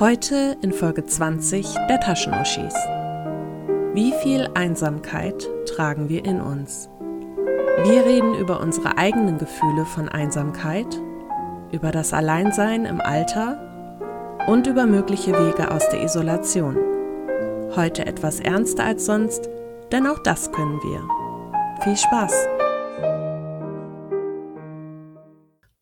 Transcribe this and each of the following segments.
Heute in Folge 20 der Taschenuschis. Wie viel Einsamkeit tragen wir in uns? Wir reden über unsere eigenen Gefühle von Einsamkeit, über das Alleinsein im Alter und über mögliche Wege aus der Isolation. Heute etwas ernster als sonst, denn auch das können wir. Viel Spaß!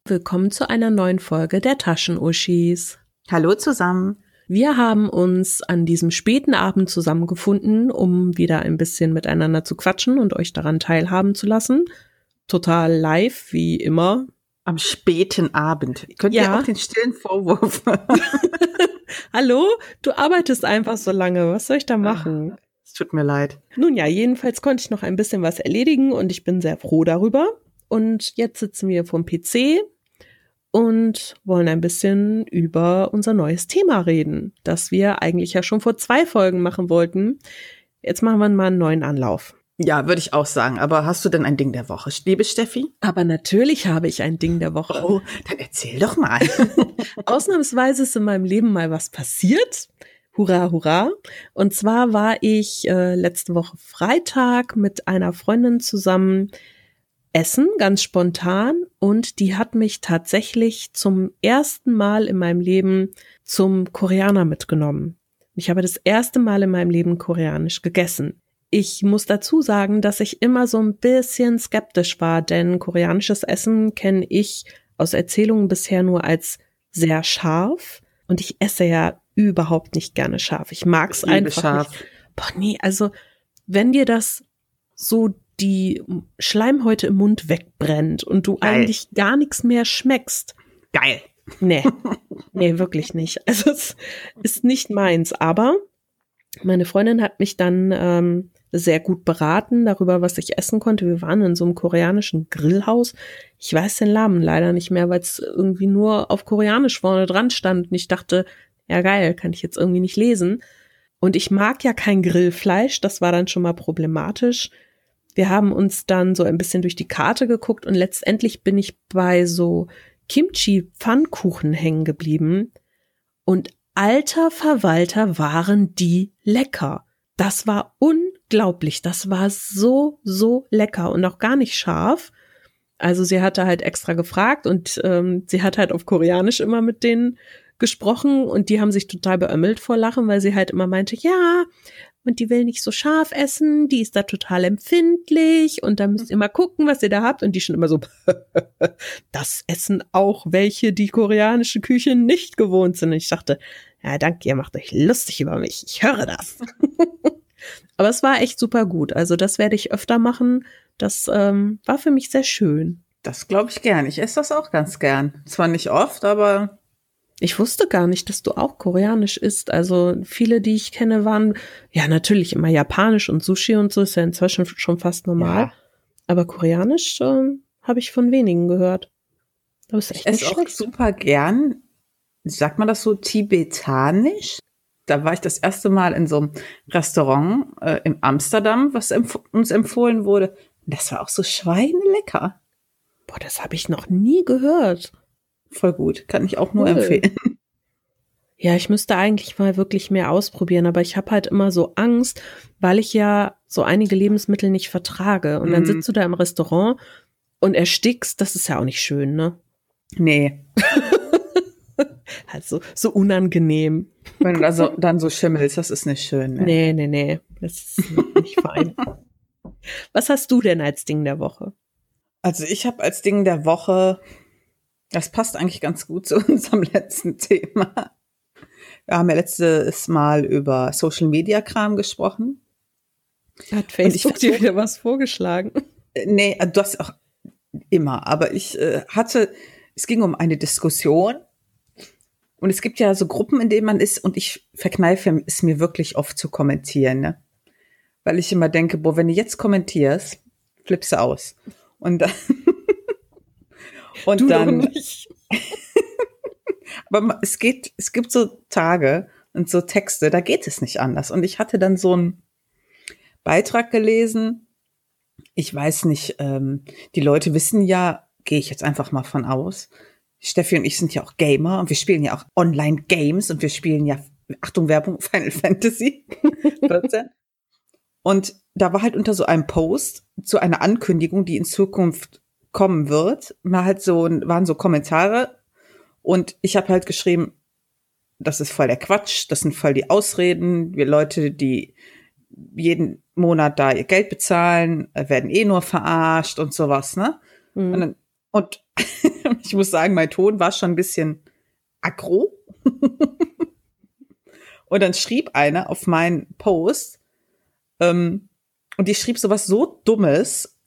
Willkommen zu einer neuen Folge der Taschenuschis. Hallo zusammen. Wir haben uns an diesem späten Abend zusammengefunden, um wieder ein bisschen miteinander zu quatschen und euch daran teilhaben zu lassen. Total live, wie immer. Am späten Abend. Könnt ja. ihr auch den stillen Vorwurf? Hallo? Du arbeitest einfach so lange. Was soll ich da machen? Es tut mir leid. Nun ja, jedenfalls konnte ich noch ein bisschen was erledigen und ich bin sehr froh darüber. Und jetzt sitzen wir vom PC und wollen ein bisschen über unser neues Thema reden, das wir eigentlich ja schon vor zwei Folgen machen wollten. Jetzt machen wir mal einen neuen Anlauf. Ja, würde ich auch sagen. Aber hast du denn ein Ding der Woche, liebe Steffi? Aber natürlich habe ich ein Ding der Woche. Oh, dann erzähl doch mal. Ausnahmsweise ist in meinem Leben mal was passiert. Hurra, hurra. Und zwar war ich äh, letzte Woche Freitag mit einer Freundin zusammen essen, ganz spontan. Und die hat mich tatsächlich zum ersten Mal in meinem Leben zum Koreaner mitgenommen. Ich habe das erste Mal in meinem Leben koreanisch gegessen. Ich muss dazu sagen, dass ich immer so ein bisschen skeptisch war, denn koreanisches Essen kenne ich aus Erzählungen bisher nur als sehr scharf. Und ich esse ja überhaupt nicht gerne scharf. Ich mag es einfach scharf. nicht. Boah, nee, also wenn dir das so die Schleimhäute im Mund wegbrennt und du Geil. eigentlich gar nichts mehr schmeckst. Geil. Nee, nee, wirklich nicht. Also es ist nicht meins, aber meine Freundin hat mich dann ähm, sehr gut beraten darüber, was ich essen konnte. Wir waren in so einem koreanischen Grillhaus. Ich weiß den Namen leider nicht mehr, weil es irgendwie nur auf Koreanisch vorne dran stand. Und ich dachte, ja geil, kann ich jetzt irgendwie nicht lesen. Und ich mag ja kein Grillfleisch, das war dann schon mal problematisch. Wir haben uns dann so ein bisschen durch die Karte geguckt und letztendlich bin ich bei so Kimchi-Pfannkuchen hängen geblieben. Und alter Verwalter waren die lecker. Das war unglaublich. Das war so, so lecker und auch gar nicht scharf. Also sie hatte halt extra gefragt und ähm, sie hat halt auf Koreanisch immer mit denen gesprochen und die haben sich total beömmelt vor Lachen, weil sie halt immer meinte, ja, und die will nicht so scharf essen, die ist da total empfindlich und da müsst ihr mal gucken, was ihr da habt. Und die schon immer so, das essen auch welche, die koreanische Küche nicht gewohnt sind. Und ich dachte, ja, danke, ihr macht euch lustig über mich. Ich höre das. Aber es war echt super gut. Also das werde ich öfter machen. Das ähm, war für mich sehr schön. Das glaube ich gern. Ich esse das auch ganz gern. Zwar nicht oft, aber ich wusste gar nicht, dass du auch koreanisch isst. Also viele, die ich kenne, waren ja natürlich immer japanisch und Sushi und so ist ja inzwischen schon fast normal. Ja. Aber koreanisch äh, habe ich von wenigen gehört. Das ist echt ich esse auch super gern. Sagt man das so tibetanisch? Da war ich das erste Mal in so einem Restaurant äh, in Amsterdam, was empf uns empfohlen wurde. Das war auch so schweinelecker. Boah, das habe ich noch nie gehört. Voll gut. Kann ich auch nur cool. empfehlen. Ja, ich müsste eigentlich mal wirklich mehr ausprobieren, aber ich habe halt immer so Angst, weil ich ja so einige Lebensmittel nicht vertrage. Und dann mm. sitzt du da im Restaurant und erstickst, das ist ja auch nicht schön, ne? Nee. also so unangenehm. Wenn du da so, dann so schimmelst, das ist nicht schön. Ne? Nee, nee, nee. Das ist nicht fein. Was hast du denn als Ding der Woche? Also ich habe als Ding der Woche das passt eigentlich ganz gut zu unserem letzten Thema. Wir haben ja letztes Mal über Social Media Kram gesprochen. Hat Facebook dir wieder was vorgeschlagen? Äh, nee, äh, du hast auch immer, aber ich äh, hatte, es ging um eine Diskussion und es gibt ja so Gruppen, in denen man ist und ich verkneife es mir wirklich oft zu kommentieren, ne? Weil ich immer denke, boah, wenn du jetzt kommentierst, flippst du aus. Und dann und du dann. aber es geht, es gibt so Tage und so Texte, da geht es nicht anders. Und ich hatte dann so einen Beitrag gelesen. Ich weiß nicht, ähm, die Leute wissen ja, gehe ich jetzt einfach mal von aus, Steffi und ich sind ja auch Gamer und wir spielen ja auch Online-Games und wir spielen ja, Achtung, Werbung, Final Fantasy 14. Und da war halt unter so einem Post zu einer Ankündigung, die in Zukunft kommen wird, mal halt so, waren so Kommentare und ich habe halt geschrieben, das ist voll der Quatsch, das sind voll die Ausreden, wir Leute, die jeden Monat da ihr Geld bezahlen, werden eh nur verarscht und sowas, ne? Mhm. Und, dann, und ich muss sagen, mein Ton war schon ein bisschen aggro. und dann schrieb einer auf meinen Post, ähm, und die schrieb sowas so Dummes.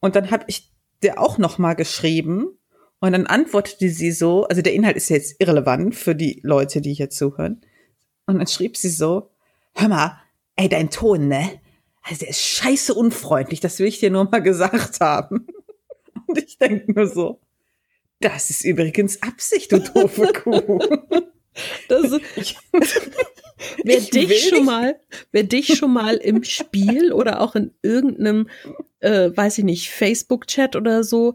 Und dann habe ich der auch noch mal geschrieben. Und dann antwortete sie so, also der Inhalt ist jetzt irrelevant für die Leute, die hier zuhören. Und dann schrieb sie so, hör mal, ey, dein Ton, ne? Also der ist scheiße unfreundlich, das will ich dir nur mal gesagt haben. Und ich denke nur so, das ist übrigens Absicht, du doofe Kuh. Das ist, wer ich dich schon mal, wer dich schon mal im Spiel oder auch in irgendeinem, äh, weiß ich nicht, Facebook-Chat oder so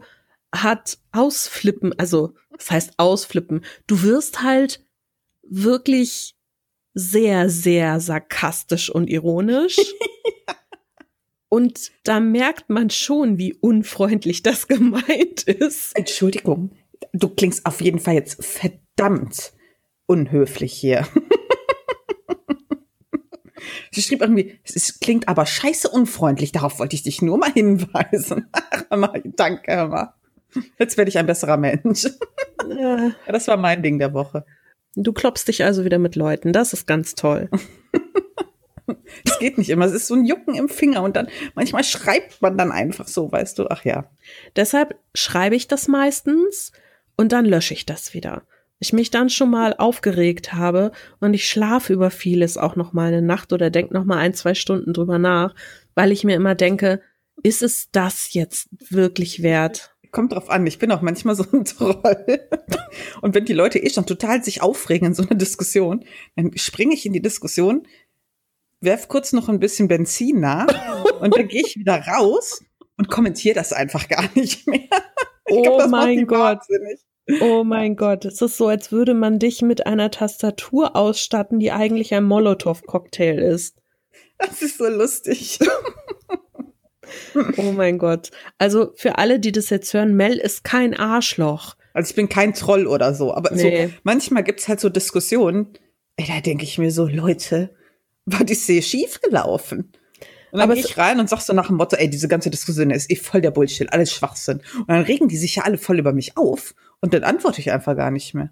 hat ausflippen, also das heißt ausflippen. Du wirst halt wirklich sehr, sehr sarkastisch und ironisch. Und da merkt man schon, wie unfreundlich das gemeint ist. Entschuldigung, du klingst auf jeden Fall jetzt verdammt unhöflich hier. Sie schrieb irgendwie, es klingt aber scheiße unfreundlich, darauf wollte ich dich nur mal hinweisen. Danke, mal. Jetzt werde ich ein besserer Mensch. Ja, das war mein Ding der Woche. Du klopfst dich also wieder mit Leuten. Das ist ganz toll. Es geht nicht immer. Es ist so ein Jucken im Finger und dann manchmal schreibt man dann einfach so, weißt du. Ach ja. Deshalb schreibe ich das meistens und dann lösche ich das wieder. Ich mich dann schon mal aufgeregt habe und ich schlafe über vieles auch noch mal eine Nacht oder denk noch mal ein, zwei Stunden drüber nach, weil ich mir immer denke, ist es das jetzt wirklich wert? kommt drauf an. Ich bin auch manchmal so ein Troll. Und wenn die Leute eh schon total sich aufregen in so einer Diskussion, dann springe ich in die Diskussion, werf kurz noch ein bisschen Benzin nach und dann gehe ich wieder raus und kommentiere das einfach gar nicht mehr. Ich oh glaub, mein Gott. Wahnsinnig. Oh mein Gott, es ist so, als würde man dich mit einer Tastatur ausstatten, die eigentlich ein Molotow-Cocktail ist. Das ist so lustig. Oh mein Gott. Also für alle, die das jetzt hören, Mel ist kein Arschloch. Also ich bin kein Troll oder so, aber nee. so, manchmal gibt's halt so Diskussionen, ey, da denke ich mir so, Leute, war die sehr schief gelaufen? Und dann gehe ich rein und sag so nach dem Motto, ey, diese ganze Diskussion ist eh voll der Bullshit, alles Schwachsinn. Und dann regen die sich ja alle voll über mich auf und dann antworte ich einfach gar nicht mehr.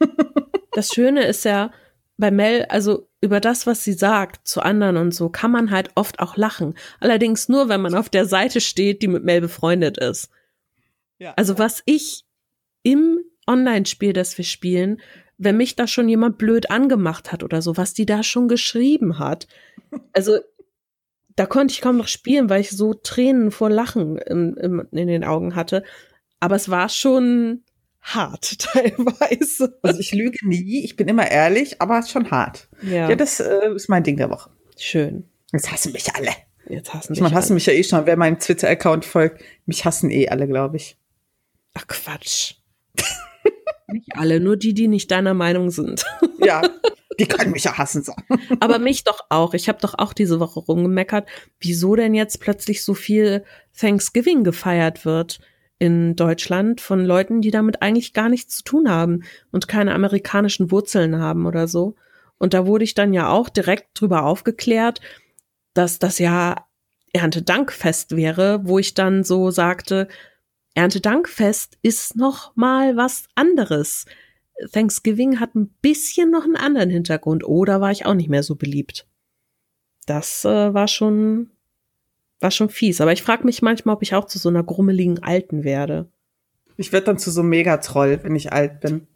das Schöne ist ja, bei Mel, also über das, was sie sagt zu anderen und so, kann man halt oft auch lachen. Allerdings nur, wenn man auf der Seite steht, die mit Mel befreundet ist. Ja. Also was ich im Online-Spiel, das wir spielen, wenn mich da schon jemand blöd angemacht hat oder so, was die da schon geschrieben hat. Also da konnte ich kaum noch spielen, weil ich so Tränen vor Lachen im, im, in den Augen hatte. Aber es war schon hart teilweise. Also ich lüge nie, ich bin immer ehrlich, aber es ist schon hart. Ja, ja das äh, ist mein Ding der Woche. Schön. Jetzt hassen mich alle. Jetzt hassen mich. Ich meine, hassen alle. mich ja eh schon. Wer meinem Twitter-Account folgt, mich hassen eh alle, glaube ich. Ach Quatsch. nicht alle, nur die, die nicht deiner Meinung sind. ja, die können mich ja hassen. So. Aber mich doch auch. Ich habe doch auch diese Woche rumgemeckert, wieso denn jetzt plötzlich so viel Thanksgiving gefeiert wird in Deutschland von Leuten, die damit eigentlich gar nichts zu tun haben und keine amerikanischen Wurzeln haben oder so. Und da wurde ich dann ja auch direkt drüber aufgeklärt, dass das ja Erntedankfest wäre, wo ich dann so sagte, Erntedankfest ist noch mal was anderes. Thanksgiving hat ein bisschen noch einen anderen Hintergrund. Oder war ich auch nicht mehr so beliebt. Das äh, war schon war schon fies. Aber ich frage mich manchmal, ob ich auch zu so einer grummeligen Alten werde. Ich werde dann zu so einem Megatroll, wenn ich alt bin.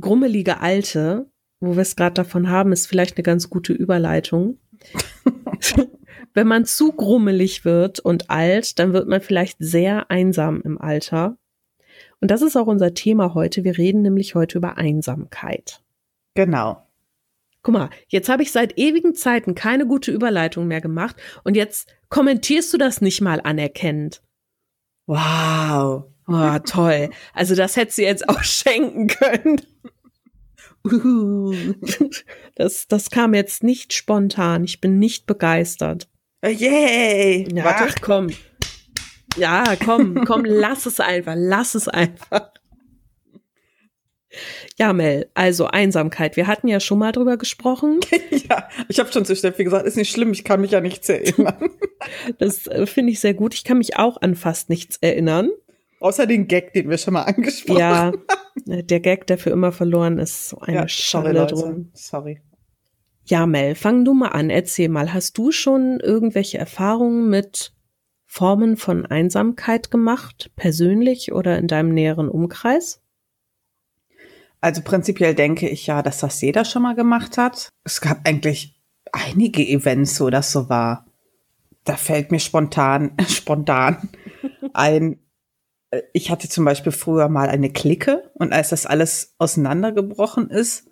Grummelige Alte, wo wir es gerade davon haben, ist vielleicht eine ganz gute Überleitung. wenn man zu grummelig wird und alt, dann wird man vielleicht sehr einsam im Alter. Und das ist auch unser Thema heute. Wir reden nämlich heute über Einsamkeit. Genau. Guck mal, jetzt habe ich seit ewigen Zeiten keine gute Überleitung mehr gemacht und jetzt kommentierst du das nicht mal anerkennend. Wow. Oh, toll. Also das hätte sie jetzt auch schenken können. Das, das kam jetzt nicht spontan. Ich bin nicht begeistert. Yay! Ja, Warte. komm. Ja, komm, komm, lass es einfach, lass es einfach. Ja, Mel, also Einsamkeit. Wir hatten ja schon mal drüber gesprochen. ja, ich habe schon zu Steffi gesagt, ist nicht schlimm, ich kann mich ja nichts erinnern. das äh, finde ich sehr gut. Ich kann mich auch an fast nichts erinnern. Außer den Gag, den wir schon mal angesprochen haben. Ja, der Gag, der für immer verloren ist, so eine ja, Schande drum. Sorry. Ja, Mel, fang du mal an. Erzähl mal, hast du schon irgendwelche Erfahrungen mit Formen von Einsamkeit gemacht, persönlich oder in deinem näheren Umkreis? Also prinzipiell denke ich ja, dass das jeder schon mal gemacht hat. Es gab eigentlich einige Events, wo das so war. Da fällt mir spontan, spontan ein. Ich hatte zum Beispiel früher mal eine Clique und als das alles auseinandergebrochen ist,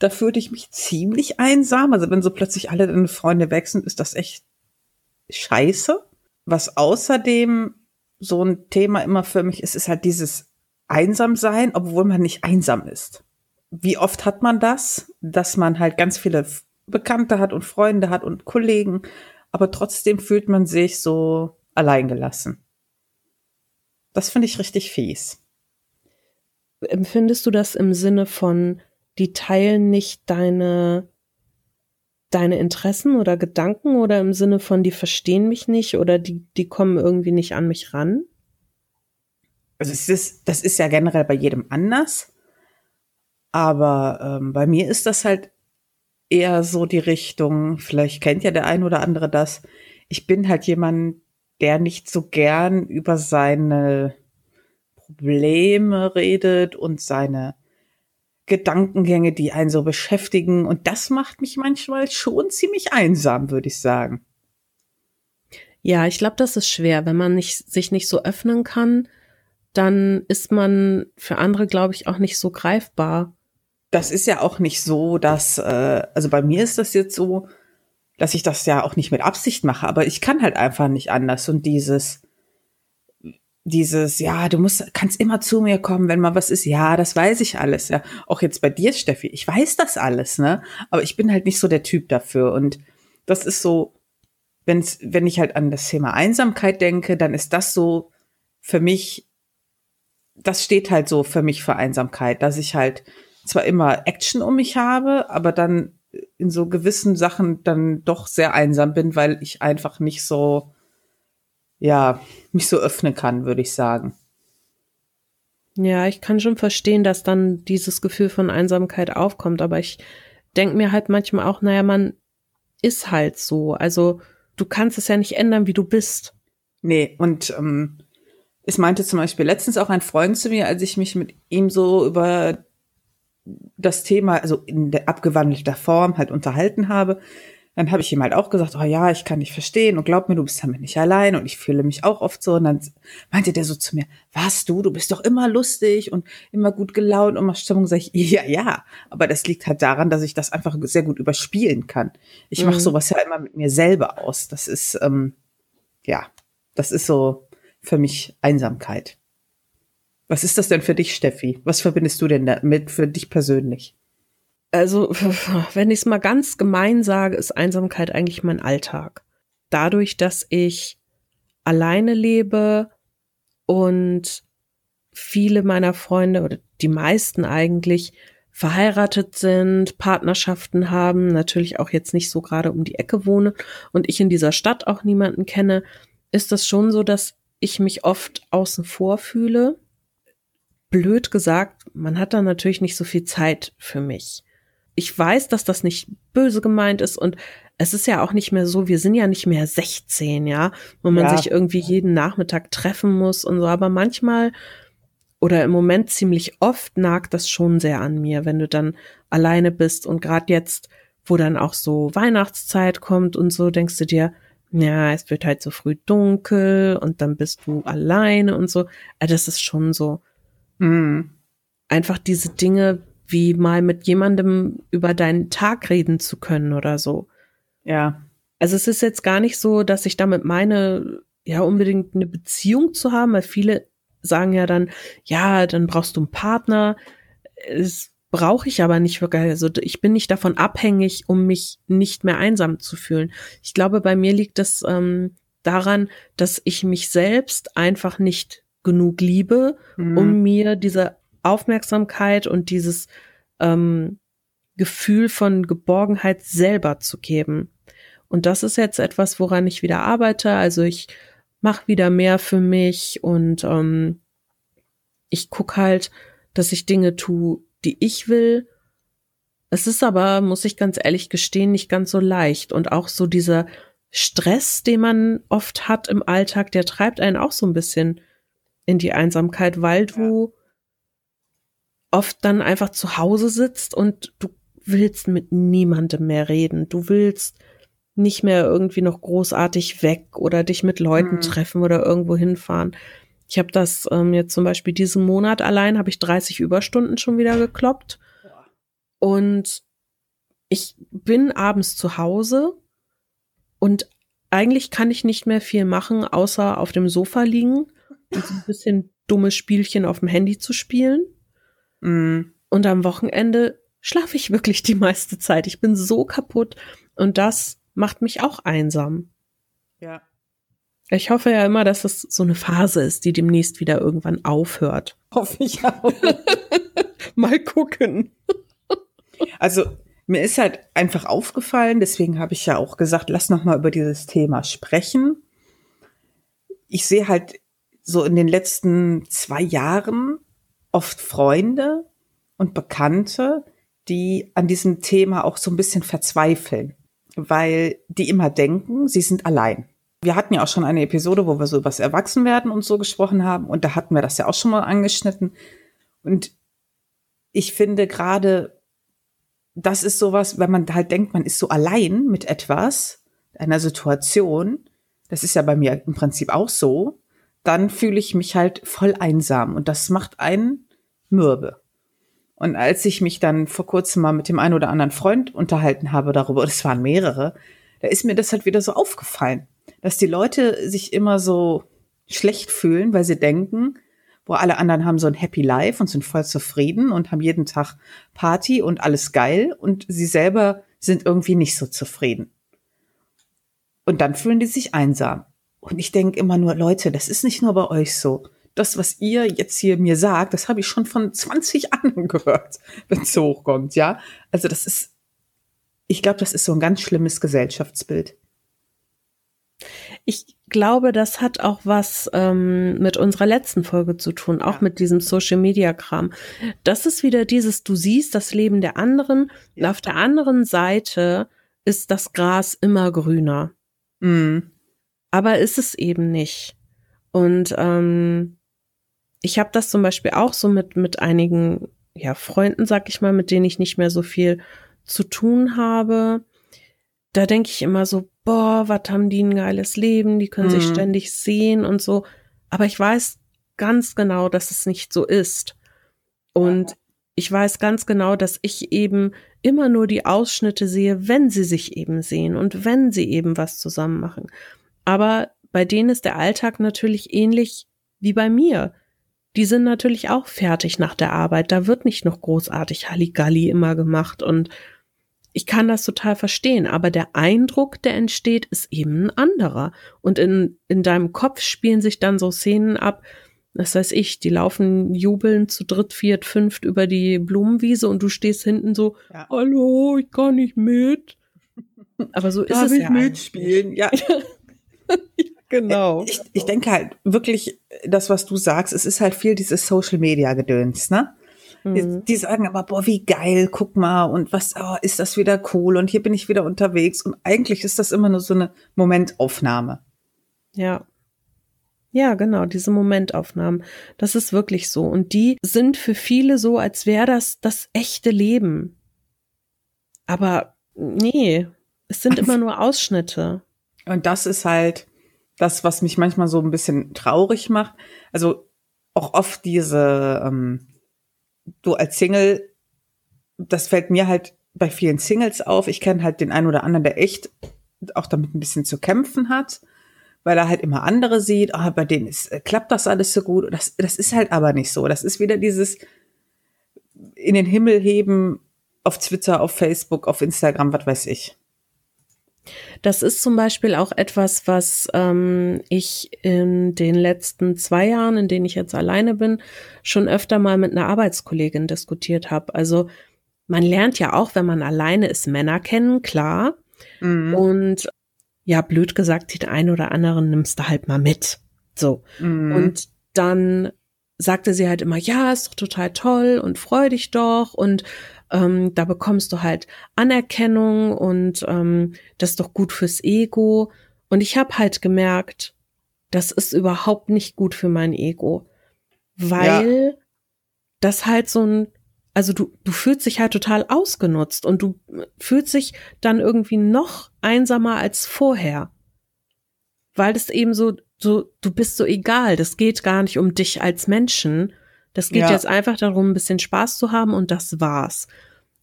da fühlte ich mich ziemlich einsam. Also wenn so plötzlich alle deine Freunde weg sind, ist das echt scheiße. Was außerdem so ein Thema immer für mich ist, ist halt dieses einsam sein, obwohl man nicht einsam ist. Wie oft hat man das, dass man halt ganz viele Bekannte hat und Freunde hat und Kollegen, aber trotzdem fühlt man sich so alleingelassen. Das finde ich richtig fies. Empfindest du das im Sinne von, die teilen nicht deine deine Interessen oder Gedanken oder im Sinne von, die verstehen mich nicht oder die, die kommen irgendwie nicht an mich ran? Also es ist, das ist ja generell bei jedem anders. Aber ähm, bei mir ist das halt eher so die Richtung, vielleicht kennt ja der ein oder andere das. Ich bin halt jemand, der nicht so gern über seine Probleme redet und seine Gedankengänge, die einen so beschäftigen. Und das macht mich manchmal schon ziemlich einsam, würde ich sagen. Ja, ich glaube, das ist schwer, wenn man nicht, sich nicht so öffnen kann, dann ist man für andere, glaube ich, auch nicht so greifbar. Das ist ja auch nicht so, dass, äh, also bei mir ist das jetzt so, dass ich das ja auch nicht mit Absicht mache, aber ich kann halt einfach nicht anders. Und dieses, dieses, ja, du musst, kannst immer zu mir kommen, wenn mal was ist. Ja, das weiß ich alles. Ja, auch jetzt bei dir, Steffi. Ich weiß das alles, ne? Aber ich bin halt nicht so der Typ dafür. Und das ist so, wenn's, wenn ich halt an das Thema Einsamkeit denke, dann ist das so für mich, das steht halt so für mich für Einsamkeit, dass ich halt zwar immer Action um mich habe, aber dann in so gewissen Sachen dann doch sehr einsam bin, weil ich einfach nicht so ja, mich so öffnen kann, würde ich sagen. Ja, ich kann schon verstehen, dass dann dieses Gefühl von Einsamkeit aufkommt, aber ich denke mir halt manchmal auch, naja, man ist halt so. Also du kannst es ja nicht ändern, wie du bist. Nee, und ähm, es meinte zum Beispiel letztens auch ein Freund zu mir, als ich mich mit ihm so über das Thema, also in der abgewandelter Form halt unterhalten habe, dann habe ich ihm halt auch gesagt, oh ja, ich kann dich verstehen und glaub mir, du bist damit nicht allein und ich fühle mich auch oft so. Und dann meinte der so zu mir, was du, du bist doch immer lustig und immer gut gelaunt und machst Stimmung. Sag ich, ja, ja, aber das liegt halt daran, dass ich das einfach sehr gut überspielen kann. Ich mhm. mache sowas ja immer mit mir selber aus. Das ist, ähm, ja, das ist so für mich Einsamkeit. Was ist das denn für dich, Steffi? Was verbindest du denn damit für dich persönlich? also wenn ich es mal ganz gemein sage, ist Einsamkeit eigentlich mein Alltag. Dadurch, dass ich alleine lebe und viele meiner Freunde oder die meisten eigentlich verheiratet sind, Partnerschaften haben, natürlich auch jetzt nicht so gerade um die Ecke wohne und ich in dieser Stadt auch niemanden kenne, ist das schon so, dass ich mich oft außen vor fühle. Blöd gesagt, man hat da natürlich nicht so viel Zeit für mich ich weiß, dass das nicht böse gemeint ist und es ist ja auch nicht mehr so, wir sind ja nicht mehr 16, ja, wo man ja. sich irgendwie jeden Nachmittag treffen muss und so, aber manchmal oder im Moment ziemlich oft nagt das schon sehr an mir, wenn du dann alleine bist und gerade jetzt, wo dann auch so Weihnachtszeit kommt und so, denkst du dir, ja, es wird halt so früh dunkel und dann bist du alleine und so. Also das ist schon so. Mhm. Einfach diese Dinge, wie mal mit jemandem über deinen Tag reden zu können oder so. Ja. Also es ist jetzt gar nicht so, dass ich damit meine, ja, unbedingt eine Beziehung zu haben, weil viele sagen ja dann, ja, dann brauchst du einen Partner. Es brauche ich aber nicht wirklich. Also ich bin nicht davon abhängig, um mich nicht mehr einsam zu fühlen. Ich glaube, bei mir liegt das ähm, daran, dass ich mich selbst einfach nicht genug liebe, mhm. um mir diese Aufmerksamkeit und dieses ähm, Gefühl von Geborgenheit selber zu geben. Und das ist jetzt etwas, woran ich wieder arbeite. Also ich mache wieder mehr für mich und ähm, ich guck halt, dass ich Dinge tue, die ich will. Es ist aber, muss ich ganz ehrlich gestehen, nicht ganz so leicht. Und auch so dieser Stress, den man oft hat im Alltag, der treibt einen auch so ein bisschen in die Einsamkeit, weil du ja. oft dann einfach zu Hause sitzt und du willst mit niemandem mehr reden. Du willst nicht mehr irgendwie noch großartig weg oder dich mit Leuten mhm. treffen oder irgendwo hinfahren. Ich habe das ähm, jetzt zum Beispiel diesen Monat allein, habe ich 30 Überstunden schon wieder gekloppt. Und ich bin abends zu Hause und eigentlich kann ich nicht mehr viel machen, außer auf dem Sofa liegen und ein bisschen dumme Spielchen auf dem Handy zu spielen. Mm. Und am Wochenende schlafe ich wirklich die meiste Zeit. Ich bin so kaputt und das macht mich auch einsam. Ja. Ich hoffe ja immer, dass es so eine Phase ist, die demnächst wieder irgendwann aufhört. Hoffe ich auch. Mal gucken. Also mir ist halt einfach aufgefallen, deswegen habe ich ja auch gesagt, lass noch mal über dieses Thema sprechen. Ich sehe halt so in den letzten zwei Jahren oft Freunde und Bekannte, die an diesem Thema auch so ein bisschen verzweifeln, weil die immer denken, sie sind allein wir hatten ja auch schon eine Episode, wo wir so über das Erwachsenwerden und so gesprochen haben. Und da hatten wir das ja auch schon mal angeschnitten. Und ich finde gerade, das ist sowas, wenn man halt denkt, man ist so allein mit etwas, einer Situation, das ist ja bei mir im Prinzip auch so, dann fühle ich mich halt voll einsam und das macht einen mürbe. Und als ich mich dann vor kurzem mal mit dem einen oder anderen Freund unterhalten habe darüber, das waren mehrere, da ist mir das halt wieder so aufgefallen dass die Leute sich immer so schlecht fühlen, weil sie denken, wo alle anderen haben so ein Happy Life und sind voll zufrieden und haben jeden Tag Party und alles geil und sie selber sind irgendwie nicht so zufrieden. Und dann fühlen die sich einsam. Und ich denke immer nur, Leute, das ist nicht nur bei euch so. Das, was ihr jetzt hier mir sagt, das habe ich schon von 20 anderen gehört, wenn es so hochkommt, ja. Also das ist, ich glaube, das ist so ein ganz schlimmes Gesellschaftsbild. Ich glaube, das hat auch was ähm, mit unserer letzten Folge zu tun, auch ja. mit diesem Social Media Kram. Das ist wieder dieses, du siehst das Leben der anderen ja. und auf der anderen Seite ist das Gras immer grüner. Mhm. Aber ist es eben nicht. Und ähm, ich habe das zum Beispiel auch so mit, mit einigen ja, Freunden, sag ich mal, mit denen ich nicht mehr so viel zu tun habe. Da denke ich immer so, boah, was haben die ein geiles Leben, die können mhm. sich ständig sehen und so. Aber ich weiß ganz genau, dass es nicht so ist. Und ja. ich weiß ganz genau, dass ich eben immer nur die Ausschnitte sehe, wenn sie sich eben sehen und wenn sie eben was zusammen machen. Aber bei denen ist der Alltag natürlich ähnlich wie bei mir. Die sind natürlich auch fertig nach der Arbeit. Da wird nicht noch großartig Halligalli immer gemacht und ich kann das total verstehen, aber der Eindruck, der entsteht, ist eben ein anderer. Und in, in deinem Kopf spielen sich dann so Szenen ab, das weiß ich, die laufen jubeln zu dritt, viert, fünft über die Blumenwiese und du stehst hinten so, ja. hallo, ich kann nicht mit. Aber so ist es ja. mitspielen, ja. genau. Ich, ich denke halt wirklich, das, was du sagst, es ist halt viel dieses Social Media Gedöns, ne? Mhm. Die sagen aber, boah, wie geil, guck mal und was, oh, ist das wieder cool und hier bin ich wieder unterwegs und eigentlich ist das immer nur so eine Momentaufnahme. Ja. Ja, genau, diese Momentaufnahmen. Das ist wirklich so. Und die sind für viele so, als wäre das das echte Leben. Aber nee, es sind immer nur Ausschnitte. Und das ist halt das, was mich manchmal so ein bisschen traurig macht. Also auch oft diese ähm, du als Single, das fällt mir halt bei vielen Singles auf. Ich kenne halt den einen oder anderen, der echt auch damit ein bisschen zu kämpfen hat, weil er halt immer andere sieht, ah, bei denen ist, äh, klappt das alles so gut. Das, das ist halt aber nicht so. Das ist wieder dieses in den Himmel heben auf Twitter, auf Facebook, auf Instagram, was weiß ich. Das ist zum Beispiel auch etwas, was ähm, ich in den letzten zwei Jahren, in denen ich jetzt alleine bin, schon öfter mal mit einer Arbeitskollegin diskutiert habe. Also man lernt ja auch, wenn man alleine ist, Männer kennen, klar. Mhm. Und ja, blöd gesagt, den einen oder anderen nimmst du halt mal mit. So. Mhm. Und dann sagte sie halt immer, ja, ist doch total toll und freu dich doch und ähm, da bekommst du halt Anerkennung und ähm, das ist doch gut fürs Ego. Und ich habe halt gemerkt, das ist überhaupt nicht gut für mein Ego, weil ja. das halt so ein also du, du fühlst dich halt total ausgenutzt und du fühlst dich dann irgendwie noch einsamer als vorher. Weil das eben so, so, du bist so egal. Das geht gar nicht um dich als Menschen. Das geht ja. jetzt einfach darum, ein bisschen Spaß zu haben und das war's.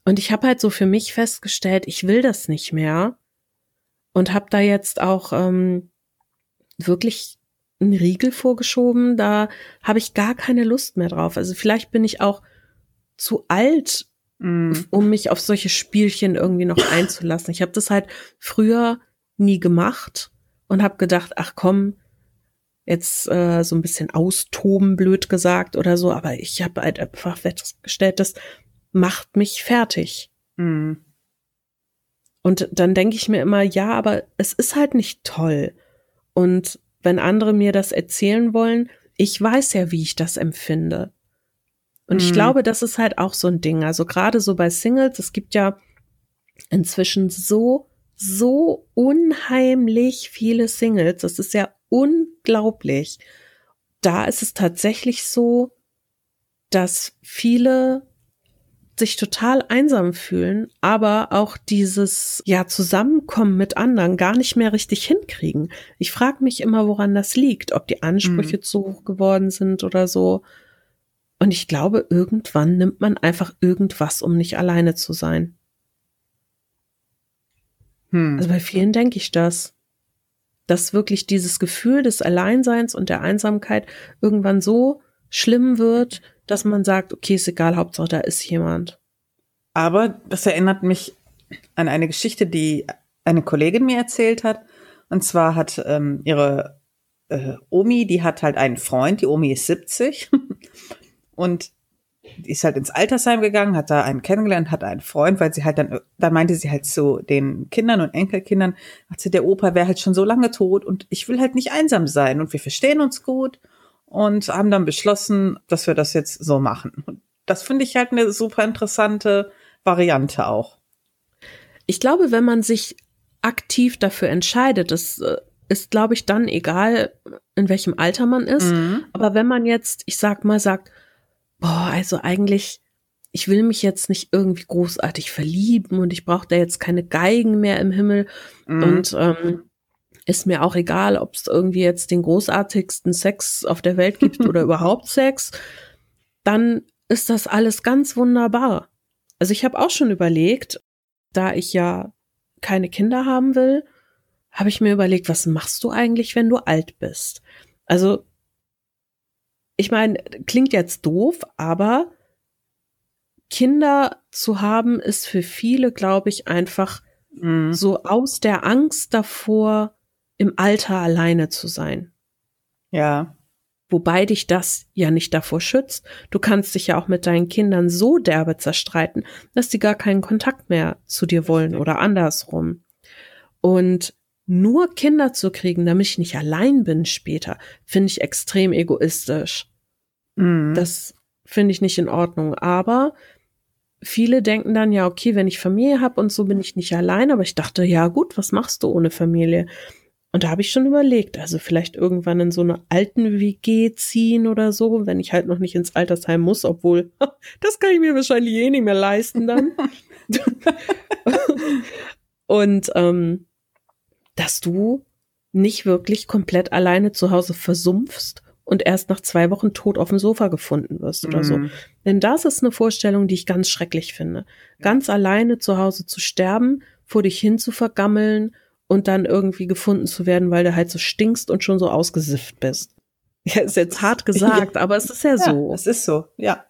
Und ich habe halt so für mich festgestellt, ich will das nicht mehr und habe da jetzt auch ähm, wirklich einen Riegel vorgeschoben. Da habe ich gar keine Lust mehr drauf. Also vielleicht bin ich auch zu alt, mm. um mich auf solche Spielchen irgendwie noch einzulassen. Ich habe das halt früher nie gemacht und habe gedacht, ach komm, jetzt äh, so ein bisschen austoben, blöd gesagt oder so, aber ich habe halt einfach festgestellt, das macht mich fertig. Mm. Und dann denke ich mir immer, ja, aber es ist halt nicht toll. Und wenn andere mir das erzählen wollen, ich weiß ja, wie ich das empfinde. Und ich mhm. glaube, das ist halt auch so ein Ding. Also gerade so bei Singles, es gibt ja inzwischen so, so unheimlich viele Singles. Das ist ja unglaublich. Da ist es tatsächlich so, dass viele sich total einsam fühlen, aber auch dieses ja Zusammenkommen mit anderen gar nicht mehr richtig hinkriegen. Ich frage mich immer, woran das liegt, ob die Ansprüche mhm. zu hoch geworden sind oder so. Und ich glaube, irgendwann nimmt man einfach irgendwas, um nicht alleine zu sein. Hm. Also bei vielen denke ich das. Dass wirklich dieses Gefühl des Alleinseins und der Einsamkeit irgendwann so schlimm wird, dass man sagt, okay, ist egal, Hauptsache da ist jemand. Aber das erinnert mich an eine Geschichte, die eine Kollegin mir erzählt hat. Und zwar hat ähm, ihre äh, Omi, die hat halt einen Freund, die Omi ist 70 und ist halt ins Altersheim gegangen, hat da einen kennengelernt, hat einen Freund, weil sie halt dann, dann meinte sie halt zu den Kindern und Enkelkindern, hat sie, der Opa wäre halt schon so lange tot und ich will halt nicht einsam sein und wir verstehen uns gut und haben dann beschlossen, dass wir das jetzt so machen. Und das finde ich halt eine super interessante Variante auch. Ich glaube, wenn man sich aktiv dafür entscheidet, das äh, ist, glaube ich, dann egal, in welchem Alter man ist. Mhm. Aber wenn man jetzt, ich sag mal, sagt, boah, also eigentlich, ich will mich jetzt nicht irgendwie großartig verlieben und ich brauche da jetzt keine Geigen mehr im Himmel mhm. und ähm, ist mir auch egal, ob es irgendwie jetzt den großartigsten Sex auf der Welt gibt oder überhaupt Sex, dann ist das alles ganz wunderbar. Also ich habe auch schon überlegt, da ich ja keine Kinder haben will, habe ich mir überlegt, was machst du eigentlich, wenn du alt bist? Also ich meine, klingt jetzt doof, aber Kinder zu haben ist für viele, glaube ich, einfach mhm. so aus der Angst davor, im Alter alleine zu sein. Ja. Wobei dich das ja nicht davor schützt. Du kannst dich ja auch mit deinen Kindern so derbe zerstreiten, dass die gar keinen Kontakt mehr zu dir wollen oder andersrum. Und nur Kinder zu kriegen, damit ich nicht allein bin später, finde ich extrem egoistisch. Mhm. Das finde ich nicht in Ordnung. Aber viele denken dann, ja, okay, wenn ich Familie habe und so bin ich nicht allein. Aber ich dachte, ja gut, was machst du ohne Familie? Und da habe ich schon überlegt, also vielleicht irgendwann in so eine alten WG ziehen oder so, wenn ich halt noch nicht ins Altersheim muss, obwohl das kann ich mir wahrscheinlich eh nicht mehr leisten dann. und ähm, dass du nicht wirklich komplett alleine zu Hause versumpfst und erst nach zwei Wochen tot auf dem Sofa gefunden wirst oder mm. so. Mhm. Denn das ist eine Vorstellung, die ich ganz schrecklich finde. Ganz alleine zu Hause zu sterben, vor dich hin zu vergammeln und dann irgendwie gefunden zu werden, weil du halt so stinkst und schon so ausgesifft bist. Ja, ist jetzt hart gesagt, ja. aber es ist ja, ja so. Es ist so, ja.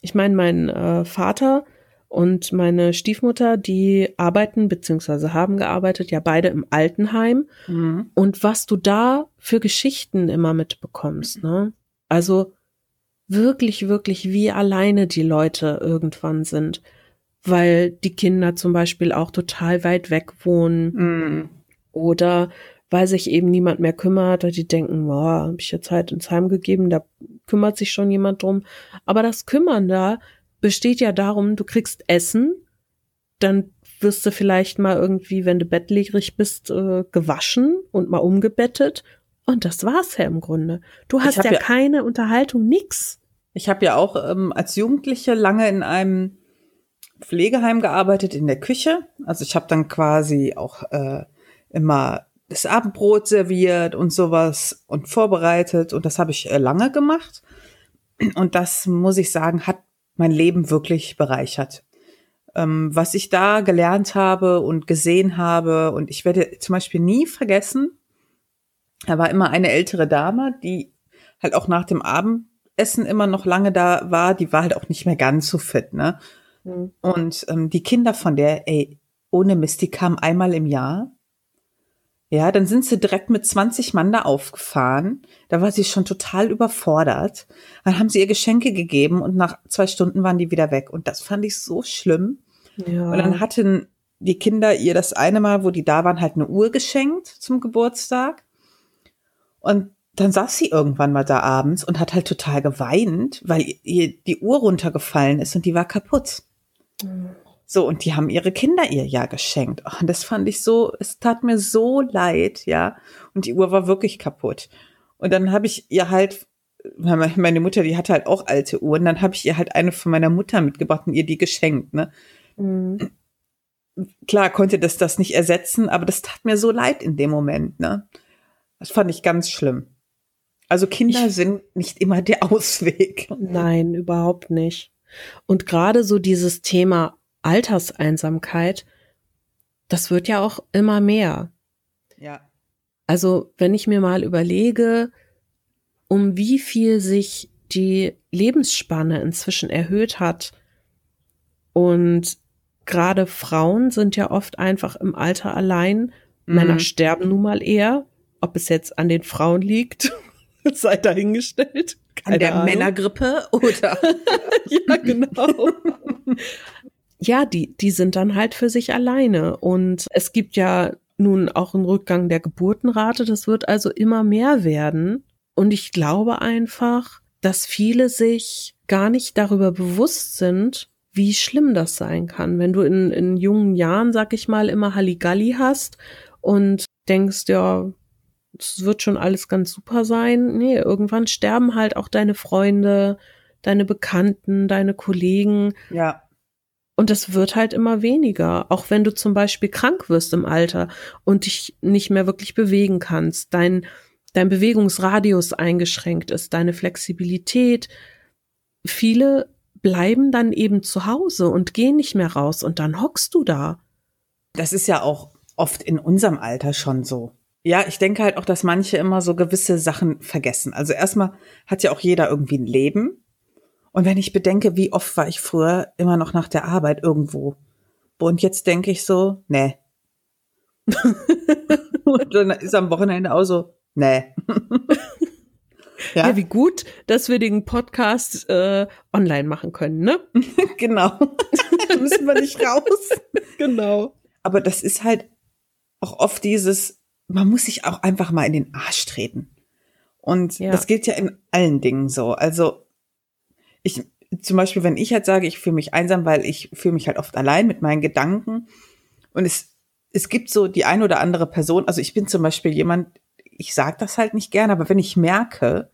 Ich meine, mein äh, Vater und meine Stiefmutter, die arbeiten beziehungsweise haben gearbeitet, ja beide im Altenheim. Mhm. Und was du da für Geschichten immer mitbekommst, ne? Also wirklich, wirklich, wie alleine die Leute irgendwann sind, weil die Kinder zum Beispiel auch total weit weg wohnen mhm. oder weil sich eben niemand mehr kümmert, oder die denken, boah, hab ich jetzt halt ins Heim gegeben, da kümmert sich schon jemand drum. Aber das Kümmern da besteht ja darum, du kriegst Essen, dann wirst du vielleicht mal irgendwie, wenn du bettlägerig bist, äh, gewaschen und mal umgebettet. Und das war's ja im Grunde. Du hast ja, ja, keine Unterhaltung, nix. Ich habe ja auch ähm, als Jugendliche lange in einem Pflegeheim gearbeitet, in der Küche. Also ich habe dann quasi auch äh, immer das Abendbrot serviert und sowas und vorbereitet. Und das habe ich äh, lange gemacht. Und das, muss ich sagen, hat mein Leben wirklich bereichert. Ähm, was ich da gelernt habe und gesehen habe, und ich werde zum Beispiel nie vergessen, da war immer eine ältere Dame, die halt auch nach dem Abendessen immer noch lange da war, die war halt auch nicht mehr ganz so fit, ne? Mhm. Und ähm, die Kinder von der, ey, ohne Mist, die kamen einmal im Jahr ja, dann sind sie direkt mit 20 Mann da aufgefahren. Da war sie schon total überfordert. Dann haben sie ihr Geschenke gegeben und nach zwei Stunden waren die wieder weg. Und das fand ich so schlimm. Ja. Und dann hatten die Kinder ihr das eine Mal, wo die da waren, halt eine Uhr geschenkt zum Geburtstag. Und dann saß sie irgendwann mal da abends und hat halt total geweint, weil ihr die Uhr runtergefallen ist und die war kaputt. Mhm. So, und die haben ihre Kinder ihr ja geschenkt. Oh, und das fand ich so, es tat mir so leid, ja. Und die Uhr war wirklich kaputt. Und dann habe ich ihr halt, meine Mutter, die hatte halt auch alte Uhren, dann habe ich ihr halt eine von meiner Mutter mitgebracht und ihr die geschenkt, ne? Mhm. Klar konnte das das nicht ersetzen, aber das tat mir so leid in dem Moment, ne? Das fand ich ganz schlimm. Also Kinder ich, sind nicht immer der Ausweg. Nein, überhaupt nicht. Und gerade so dieses Thema Alterseinsamkeit, das wird ja auch immer mehr. Ja. Also, wenn ich mir mal überlege, um wie viel sich die Lebensspanne inzwischen erhöht hat und gerade Frauen sind ja oft einfach im Alter allein. Mhm. Männer sterben nun mal eher. Ob es jetzt an den Frauen liegt, sei dahingestellt. Keine an der Ahnung. Männergrippe oder? ja, genau ja, die, die sind dann halt für sich alleine. Und es gibt ja nun auch einen Rückgang der Geburtenrate. Das wird also immer mehr werden. Und ich glaube einfach, dass viele sich gar nicht darüber bewusst sind, wie schlimm das sein kann, wenn du in, in jungen Jahren, sag ich mal, immer Halligalli hast und denkst, ja, es wird schon alles ganz super sein. Nee, irgendwann sterben halt auch deine Freunde, deine Bekannten, deine Kollegen. Ja. Und das wird halt immer weniger. Auch wenn du zum Beispiel krank wirst im Alter und dich nicht mehr wirklich bewegen kannst, dein, dein Bewegungsradius eingeschränkt ist, deine Flexibilität. Viele bleiben dann eben zu Hause und gehen nicht mehr raus und dann hockst du da. Das ist ja auch oft in unserem Alter schon so. Ja, ich denke halt auch, dass manche immer so gewisse Sachen vergessen. Also erstmal hat ja auch jeder irgendwie ein Leben und wenn ich bedenke, wie oft war ich früher immer noch nach der Arbeit irgendwo. Und jetzt denke ich so, nee. und dann ist am Wochenende auch so, nee. ja? ja? wie gut, dass wir den Podcast äh, online machen können, ne? genau. da müssen wir nicht raus. genau. Aber das ist halt auch oft dieses, man muss sich auch einfach mal in den Arsch treten. Und ja. das gilt ja in allen Dingen so. Also ich, zum Beispiel, wenn ich halt sage, ich fühle mich einsam, weil ich fühle mich halt oft allein mit meinen Gedanken. Und es, es gibt so die ein oder andere Person, also ich bin zum Beispiel jemand, ich sage das halt nicht gern, aber wenn ich merke,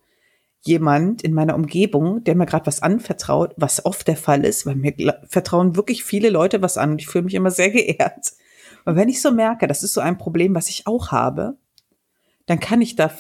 jemand in meiner Umgebung, der mir gerade was anvertraut, was oft der Fall ist, weil mir vertrauen wirklich viele Leute was an und ich fühle mich immer sehr geehrt. Und wenn ich so merke, das ist so ein Problem, was ich auch habe, dann kann ich da,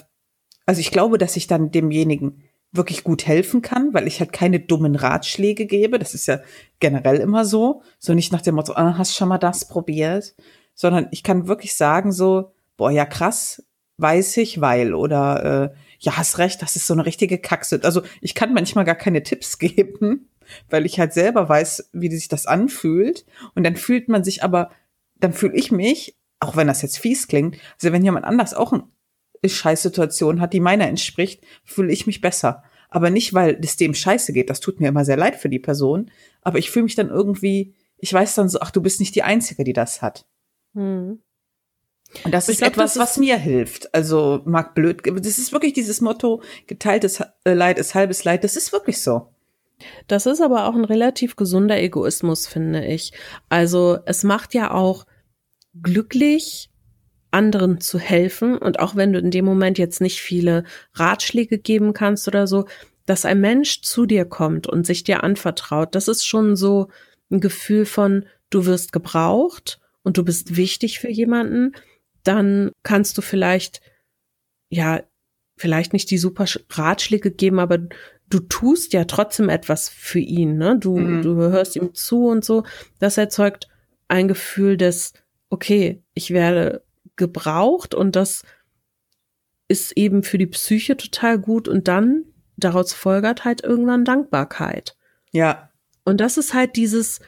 also ich glaube, dass ich dann demjenigen wirklich gut helfen kann, weil ich halt keine dummen Ratschläge gebe. Das ist ja generell immer so. So nicht nach dem Motto, ah, hast schon mal das probiert, sondern ich kann wirklich sagen so, boah, ja krass, weiß ich, weil oder äh, ja, hast recht, das ist so eine richtige Kaxe. Also ich kann manchmal gar keine Tipps geben, weil ich halt selber weiß, wie sich das anfühlt. Und dann fühlt man sich aber, dann fühle ich mich, auch wenn das jetzt fies klingt, also wenn jemand anders auch eine Scheißsituation hat, die meiner entspricht, fühle ich mich besser. Aber nicht, weil es dem scheiße geht. Das tut mir immer sehr leid für die Person. Aber ich fühle mich dann irgendwie, ich weiß dann so, ach, du bist nicht die Einzige, die das hat. Hm. Und das ich ist glaub, etwas, das was mir hilft. Also mag blöd, das ist wirklich dieses Motto, geteiltes äh, Leid ist halbes Leid. Das ist wirklich so. Das ist aber auch ein relativ gesunder Egoismus, finde ich. Also es macht ja auch glücklich, anderen zu helfen. Und auch wenn du in dem Moment jetzt nicht viele Ratschläge geben kannst oder so, dass ein Mensch zu dir kommt und sich dir anvertraut, das ist schon so ein Gefühl von, du wirst gebraucht und du bist wichtig für jemanden dann kannst du vielleicht, ja, vielleicht nicht die super Ratschläge geben, aber du tust ja trotzdem etwas für ihn, ne? Du, mhm. du hörst ihm zu und so. Das erzeugt ein Gefühl des, okay, ich werde gebraucht und das ist eben für die Psyche total gut und dann daraus folgert halt irgendwann Dankbarkeit. Ja. Und das ist halt dieses,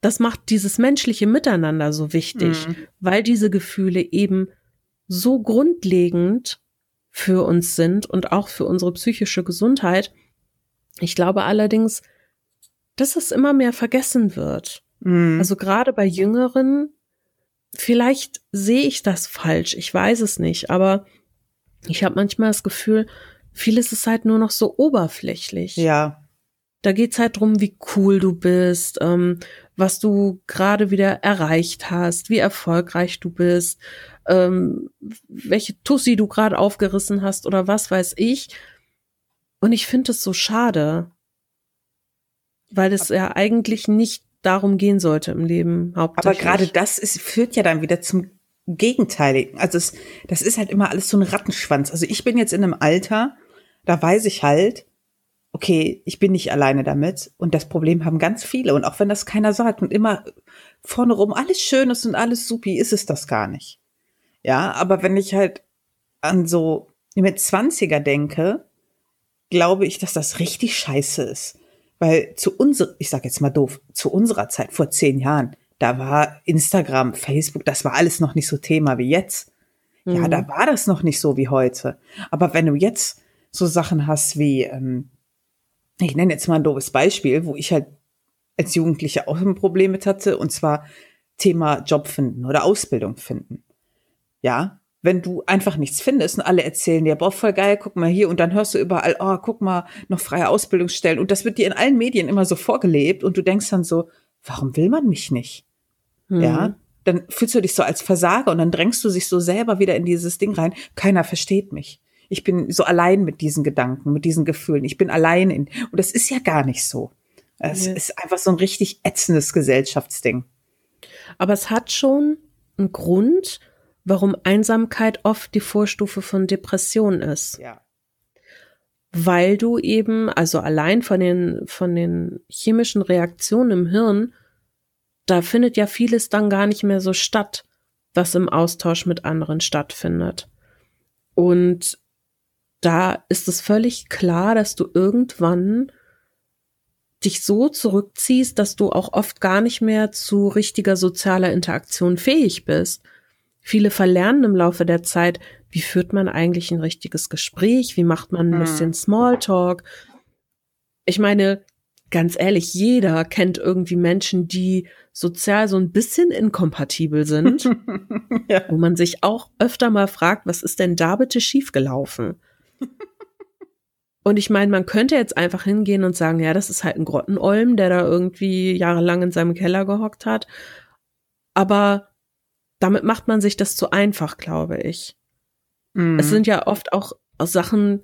das macht dieses menschliche Miteinander so wichtig, mhm. weil diese Gefühle eben so grundlegend für uns sind und auch für unsere psychische Gesundheit. Ich glaube allerdings, dass es immer mehr vergessen wird. Mhm. Also gerade bei Jüngeren, vielleicht sehe ich das falsch, ich weiß es nicht, aber ich habe manchmal das Gefühl, vieles ist halt nur noch so oberflächlich. Ja. Da geht's halt drum, wie cool du bist, ähm, was du gerade wieder erreicht hast, wie erfolgreich du bist, ähm, welche Tussi du gerade aufgerissen hast oder was weiß ich. Und ich finde es so schade, weil es ja eigentlich nicht darum gehen sollte im Leben hauptsächlich. Aber gerade das ist, führt ja dann wieder zum Gegenteiligen. Also es, das ist halt immer alles so ein Rattenschwanz. Also ich bin jetzt in einem Alter, da weiß ich halt, okay, ich bin nicht alleine damit und das Problem haben ganz viele und auch wenn das keiner sagt und immer vorne rum alles schön ist und alles supi, ist es das gar nicht. Ja, aber wenn ich halt an so mit 20er denke, glaube ich, dass das richtig scheiße ist. Weil zu unserer, ich sag jetzt mal doof, zu unserer Zeit vor zehn Jahren, da war Instagram, Facebook, das war alles noch nicht so Thema wie jetzt. Mhm. Ja, da war das noch nicht so wie heute. Aber wenn du jetzt so Sachen hast wie ähm, ich nenne jetzt mal ein doofes Beispiel, wo ich halt als Jugendliche auch ein Problem mit hatte, und zwar Thema Job finden oder Ausbildung finden. Ja, wenn du einfach nichts findest und alle erzählen dir, boah, voll geil, guck mal hier und dann hörst du überall, oh, guck mal, noch freie Ausbildungsstellen und das wird dir in allen Medien immer so vorgelebt und du denkst dann so, warum will man mich nicht? Mhm. Ja, dann fühlst du dich so als Versager und dann drängst du sich so selber wieder in dieses Ding rein, keiner versteht mich ich bin so allein mit diesen Gedanken, mit diesen Gefühlen. Ich bin allein in, und das ist ja gar nicht so. Es ja. ist einfach so ein richtig ätzendes Gesellschaftsding. Aber es hat schon einen Grund, warum Einsamkeit oft die Vorstufe von Depression ist. Ja. Weil du eben, also allein von den, von den chemischen Reaktionen im Hirn, da findet ja vieles dann gar nicht mehr so statt, was im Austausch mit anderen stattfindet. Und da ist es völlig klar, dass du irgendwann dich so zurückziehst, dass du auch oft gar nicht mehr zu richtiger sozialer Interaktion fähig bist. Viele verlernen im Laufe der Zeit, wie führt man eigentlich ein richtiges Gespräch, wie macht man ein hm. bisschen Smalltalk. Ich meine, ganz ehrlich, jeder kennt irgendwie Menschen, die sozial so ein bisschen inkompatibel sind, ja. wo man sich auch öfter mal fragt, was ist denn da bitte schiefgelaufen? Und ich meine, man könnte jetzt einfach hingehen und sagen, ja, das ist halt ein Grottenolm, der da irgendwie jahrelang in seinem Keller gehockt hat. Aber damit macht man sich das zu einfach, glaube ich. Mhm. Es sind ja oft auch Sachen,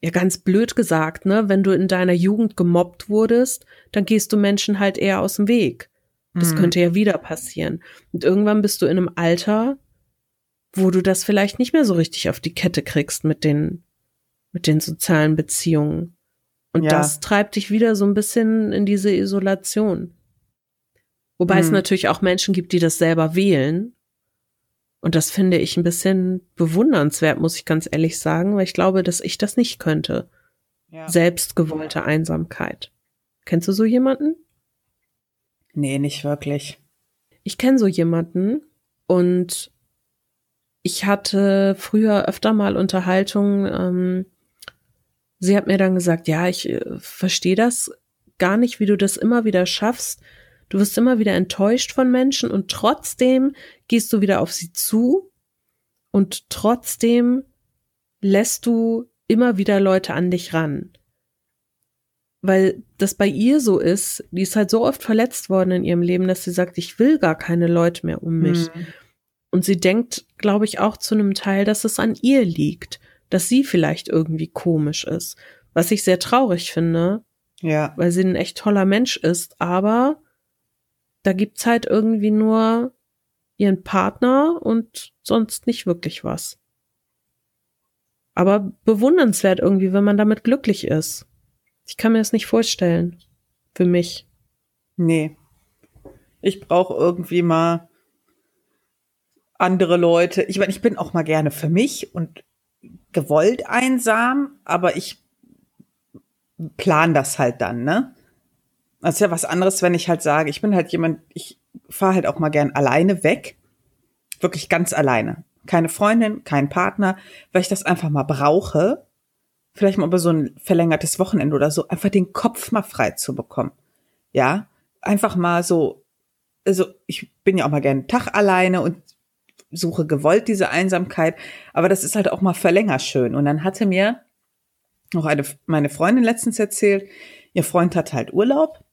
ja ganz blöd gesagt, ne? Wenn du in deiner Jugend gemobbt wurdest, dann gehst du Menschen halt eher aus dem Weg. Das mhm. könnte ja wieder passieren. Und irgendwann bist du in einem Alter, wo du das vielleicht nicht mehr so richtig auf die Kette kriegst mit den mit den sozialen Beziehungen. Und ja. das treibt dich wieder so ein bisschen in diese Isolation. Wobei hm. es natürlich auch Menschen gibt, die das selber wählen Und das finde ich ein bisschen bewundernswert, muss ich ganz ehrlich sagen, weil ich glaube, dass ich das nicht könnte. Ja. Selbstgewollte Einsamkeit. Kennst du so jemanden? Nee, nicht wirklich. Ich kenne so jemanden und ich hatte früher öfter mal Unterhaltung. Ähm, sie hat mir dann gesagt, ja, ich äh, verstehe das gar nicht, wie du das immer wieder schaffst, Du wirst immer wieder enttäuscht von Menschen und trotzdem gehst du wieder auf sie zu und trotzdem lässt du immer wieder Leute an dich ran. Weil das bei ihr so ist, die ist halt so oft verletzt worden in ihrem Leben, dass sie sagt, ich will gar keine Leute mehr um mich. Mhm. Und sie denkt, glaube ich, auch zu einem Teil, dass es an ihr liegt, dass sie vielleicht irgendwie komisch ist. Was ich sehr traurig finde. Ja. Weil sie ein echt toller Mensch ist, aber da gibt's halt irgendwie nur ihren Partner und sonst nicht wirklich was. Aber bewundernswert irgendwie, wenn man damit glücklich ist. Ich kann mir das nicht vorstellen. Für mich. Nee. Ich brauche irgendwie mal andere Leute. Ich meine, ich bin auch mal gerne für mich und gewollt einsam, aber ich plan das halt dann, ne? Das ist ja was anderes, wenn ich halt sage, ich bin halt jemand, ich fahre halt auch mal gern alleine weg. Wirklich ganz alleine. Keine Freundin, kein Partner, weil ich das einfach mal brauche. Vielleicht mal über so ein verlängertes Wochenende oder so, einfach den Kopf mal frei zu bekommen. Ja, einfach mal so, also ich bin ja auch mal gern Tag alleine und suche gewollt diese Einsamkeit, aber das ist halt auch mal verlängert schön. Und dann hatte mir noch eine, meine Freundin letztens erzählt, ihr Freund hat halt Urlaub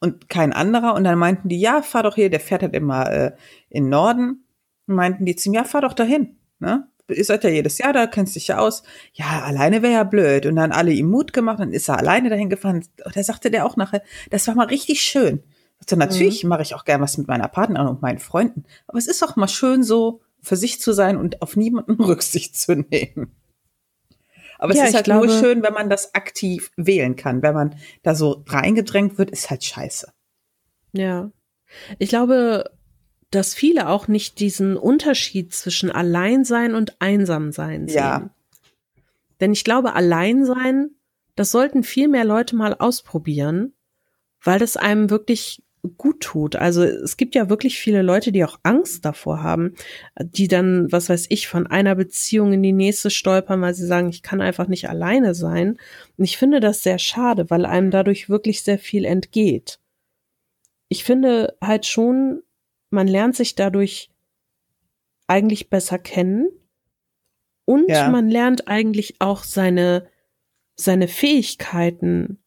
und kein anderer. Und dann meinten die, ja, fahr doch hier, der fährt halt immer äh, in Norden. Und meinten die zu ihm, ja, fahr doch dahin. Ne? Ihr seid ja jedes Jahr da, kennst dich ja aus. Ja, alleine wäre ja blöd. Und dann alle ihm Mut gemacht, dann ist er alleine dahin gefahren. Und da sagte der auch nachher, das war mal richtig schön. Also natürlich mhm. mache ich auch gern was mit meiner Partnerin und meinen Freunden. Aber es ist auch mal schön so, für sich zu sein und auf niemanden Rücksicht zu nehmen. Aber ja, es ist halt glaube, nur schön, wenn man das aktiv wählen kann. Wenn man da so reingedrängt wird, ist halt scheiße. Ja. Ich glaube, dass viele auch nicht diesen Unterschied zwischen Alleinsein und Einsamsein sehen. Ja. Denn ich glaube, Alleinsein, das sollten viel mehr Leute mal ausprobieren, weil das einem wirklich gut tut. Also es gibt ja wirklich viele Leute, die auch Angst davor haben, die dann, was weiß ich, von einer Beziehung in die nächste stolpern, weil sie sagen, ich kann einfach nicht alleine sein. Und ich finde das sehr schade, weil einem dadurch wirklich sehr viel entgeht. Ich finde halt schon, man lernt sich dadurch eigentlich besser kennen und ja. man lernt eigentlich auch seine, seine Fähigkeiten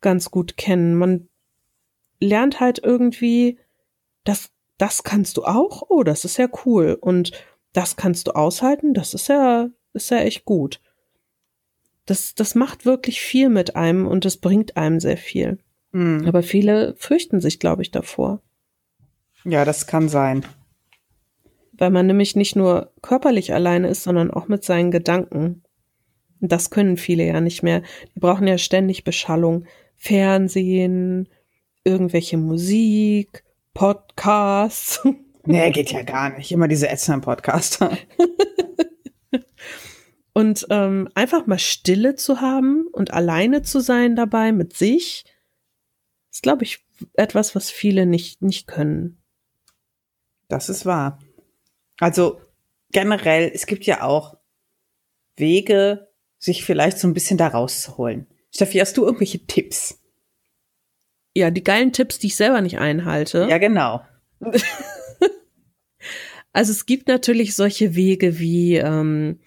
ganz gut kennen. Man lernt halt irgendwie, das, das kannst du auch, oh, das ist ja cool. Und das kannst du aushalten, das ist ja, ist ja echt gut. Das, das macht wirklich viel mit einem und das bringt einem sehr viel. Mhm. Aber viele fürchten sich, glaube ich, davor. Ja, das kann sein. Weil man nämlich nicht nur körperlich alleine ist, sondern auch mit seinen Gedanken. Das können viele ja nicht mehr. Die brauchen ja ständig Beschallung. Fernsehen, irgendwelche Musik, Podcasts. Nee, geht ja gar nicht. Immer diese ätzenden Podcasts. und ähm, einfach mal Stille zu haben und alleine zu sein dabei mit sich, ist, glaube ich, etwas, was viele nicht, nicht können. Das ist wahr. Also generell, es gibt ja auch Wege, sich vielleicht so ein bisschen da rauszuholen. Steffi, hast du irgendwelche Tipps? Ja, die geilen Tipps, die ich selber nicht einhalte. Ja, genau. also es gibt natürlich solche Wege wie ähm,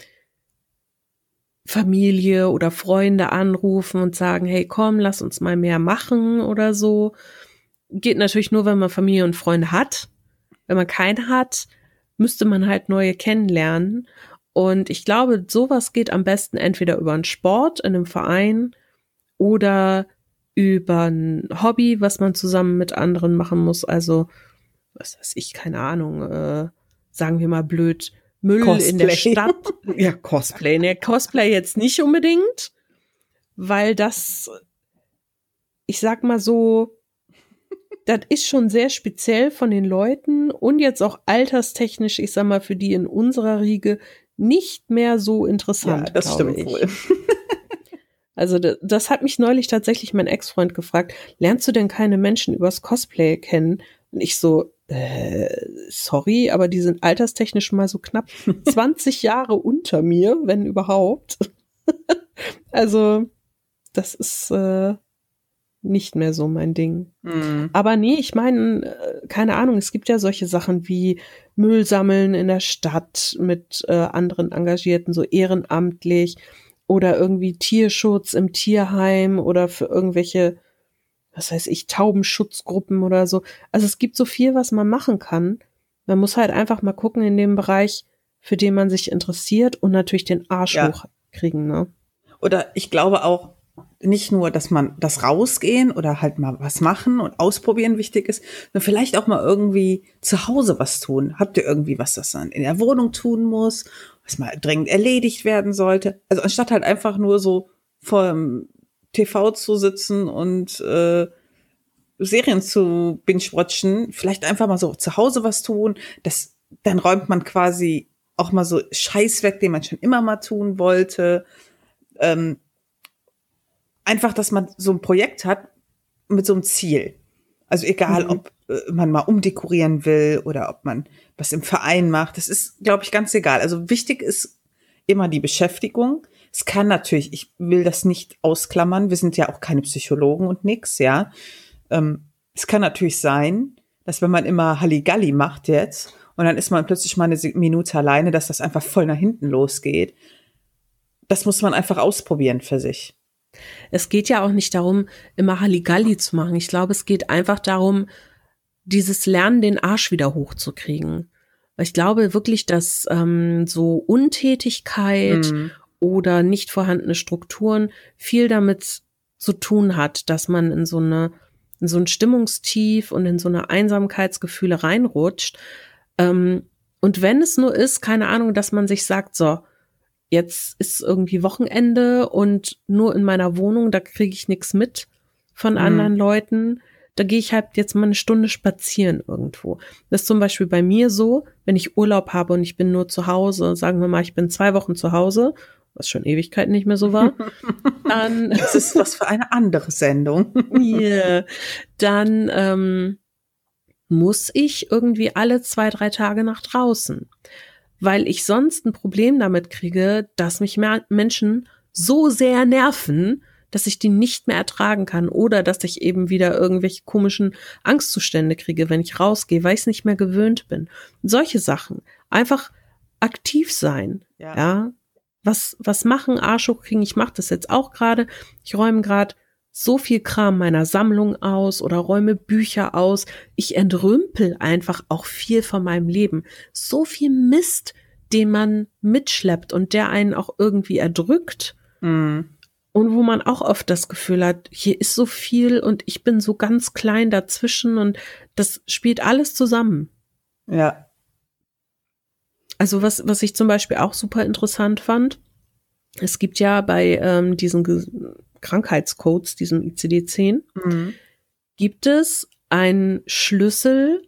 Familie oder Freunde anrufen und sagen, hey, komm, lass uns mal mehr machen oder so. Geht natürlich nur, wenn man Familie und Freunde hat. Wenn man keine hat, müsste man halt neue kennenlernen. Und ich glaube, sowas geht am besten entweder über einen Sport in einem Verein oder über ein Hobby, was man zusammen mit anderen machen muss. Also, was weiß ich, keine Ahnung, äh, sagen wir mal blöd, Müll Cosplay. in der Stadt. ja, Cosplay. Ne, Cosplay jetzt nicht unbedingt, weil das, ich sag mal so, das ist schon sehr speziell von den Leuten und jetzt auch alterstechnisch, ich sag mal, für die in unserer Riege nicht mehr so interessant. Ja, das stimmt ich. wohl. Also das hat mich neulich tatsächlich mein Ex-Freund gefragt, lernst du denn keine Menschen übers Cosplay kennen? Und ich so, äh, sorry, aber die sind alterstechnisch mal so knapp 20 Jahre unter mir, wenn überhaupt. also das ist äh, nicht mehr so mein Ding. Mhm. Aber nee, ich meine, äh, keine Ahnung, es gibt ja solche Sachen wie Müll sammeln in der Stadt mit äh, anderen Engagierten, so ehrenamtlich oder irgendwie Tierschutz im Tierheim oder für irgendwelche, was weiß ich, Taubenschutzgruppen oder so. Also es gibt so viel, was man machen kann. Man muss halt einfach mal gucken in dem Bereich, für den man sich interessiert und natürlich den Arsch ja. hochkriegen, ne? Oder ich glaube auch, nicht nur, dass man das rausgehen oder halt mal was machen und ausprobieren wichtig ist, sondern vielleicht auch mal irgendwie zu Hause was tun. Habt ihr irgendwie was, das man in der Wohnung tun muss, was mal dringend erledigt werden sollte? Also anstatt halt einfach nur so vor dem TV zu sitzen und äh, Serien zu binge-watchen, vielleicht einfach mal so zu Hause was tun. Das, dann räumt man quasi auch mal so Scheiß weg, den man schon immer mal tun wollte. Ähm, einfach, dass man so ein Projekt hat mit so einem Ziel. Also egal, mhm. ob äh, man mal umdekorieren will oder ob man was im Verein macht, das ist, glaube ich, ganz egal. Also wichtig ist immer die Beschäftigung. Es kann natürlich, ich will das nicht ausklammern, wir sind ja auch keine Psychologen und nix, ja. Ähm, es kann natürlich sein, dass wenn man immer Halligalli macht jetzt und dann ist man plötzlich mal eine Minute alleine, dass das einfach voll nach hinten losgeht. Das muss man einfach ausprobieren für sich. Es geht ja auch nicht darum, immer Halligalli zu machen. Ich glaube, es geht einfach darum, dieses Lernen, den Arsch wieder hochzukriegen. Ich glaube wirklich, dass ähm, so Untätigkeit mhm. oder nicht vorhandene Strukturen viel damit zu tun hat, dass man in so eine in so ein Stimmungstief und in so eine Einsamkeitsgefühle reinrutscht. Ähm, und wenn es nur ist, keine Ahnung, dass man sich sagt, so, jetzt ist irgendwie Wochenende und nur in meiner Wohnung, da kriege ich nichts mit von mhm. anderen Leuten. Da gehe ich halt jetzt mal eine Stunde spazieren irgendwo. Das ist zum Beispiel bei mir so, wenn ich Urlaub habe und ich bin nur zu Hause, sagen wir mal, ich bin zwei Wochen zu Hause, was schon Ewigkeiten nicht mehr so war, dann. Das ist was für eine andere Sendung. yeah, dann ähm, muss ich irgendwie alle zwei, drei Tage nach draußen weil ich sonst ein Problem damit kriege, dass mich Menschen so sehr nerven, dass ich die nicht mehr ertragen kann oder dass ich eben wieder irgendwelche komischen Angstzustände kriege, wenn ich rausgehe, weil ich es nicht mehr gewöhnt bin. Solche Sachen. Einfach aktiv sein. Ja. ja? Was, was machen, Arsch hochkriegen. Ich mache das jetzt auch gerade. Ich räume gerade so viel Kram meiner Sammlung aus oder räume Bücher aus. Ich entrümpel einfach auch viel von meinem Leben. So viel Mist, den man mitschleppt und der einen auch irgendwie erdrückt. Mhm. Und wo man auch oft das Gefühl hat, hier ist so viel und ich bin so ganz klein dazwischen und das spielt alles zusammen. Ja. Also was, was ich zum Beispiel auch super interessant fand, es gibt ja bei ähm, diesen Krankheitscodes, diesem ICD-10, mhm. gibt es einen Schlüssel,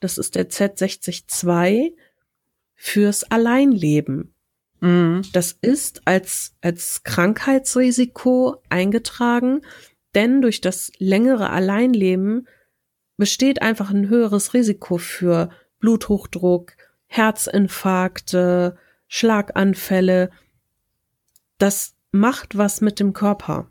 das ist der Z602, fürs Alleinleben. Mhm. Das ist als, als Krankheitsrisiko eingetragen, denn durch das längere Alleinleben besteht einfach ein höheres Risiko für Bluthochdruck, Herzinfarkte, Schlaganfälle. Das macht was mit dem Körper.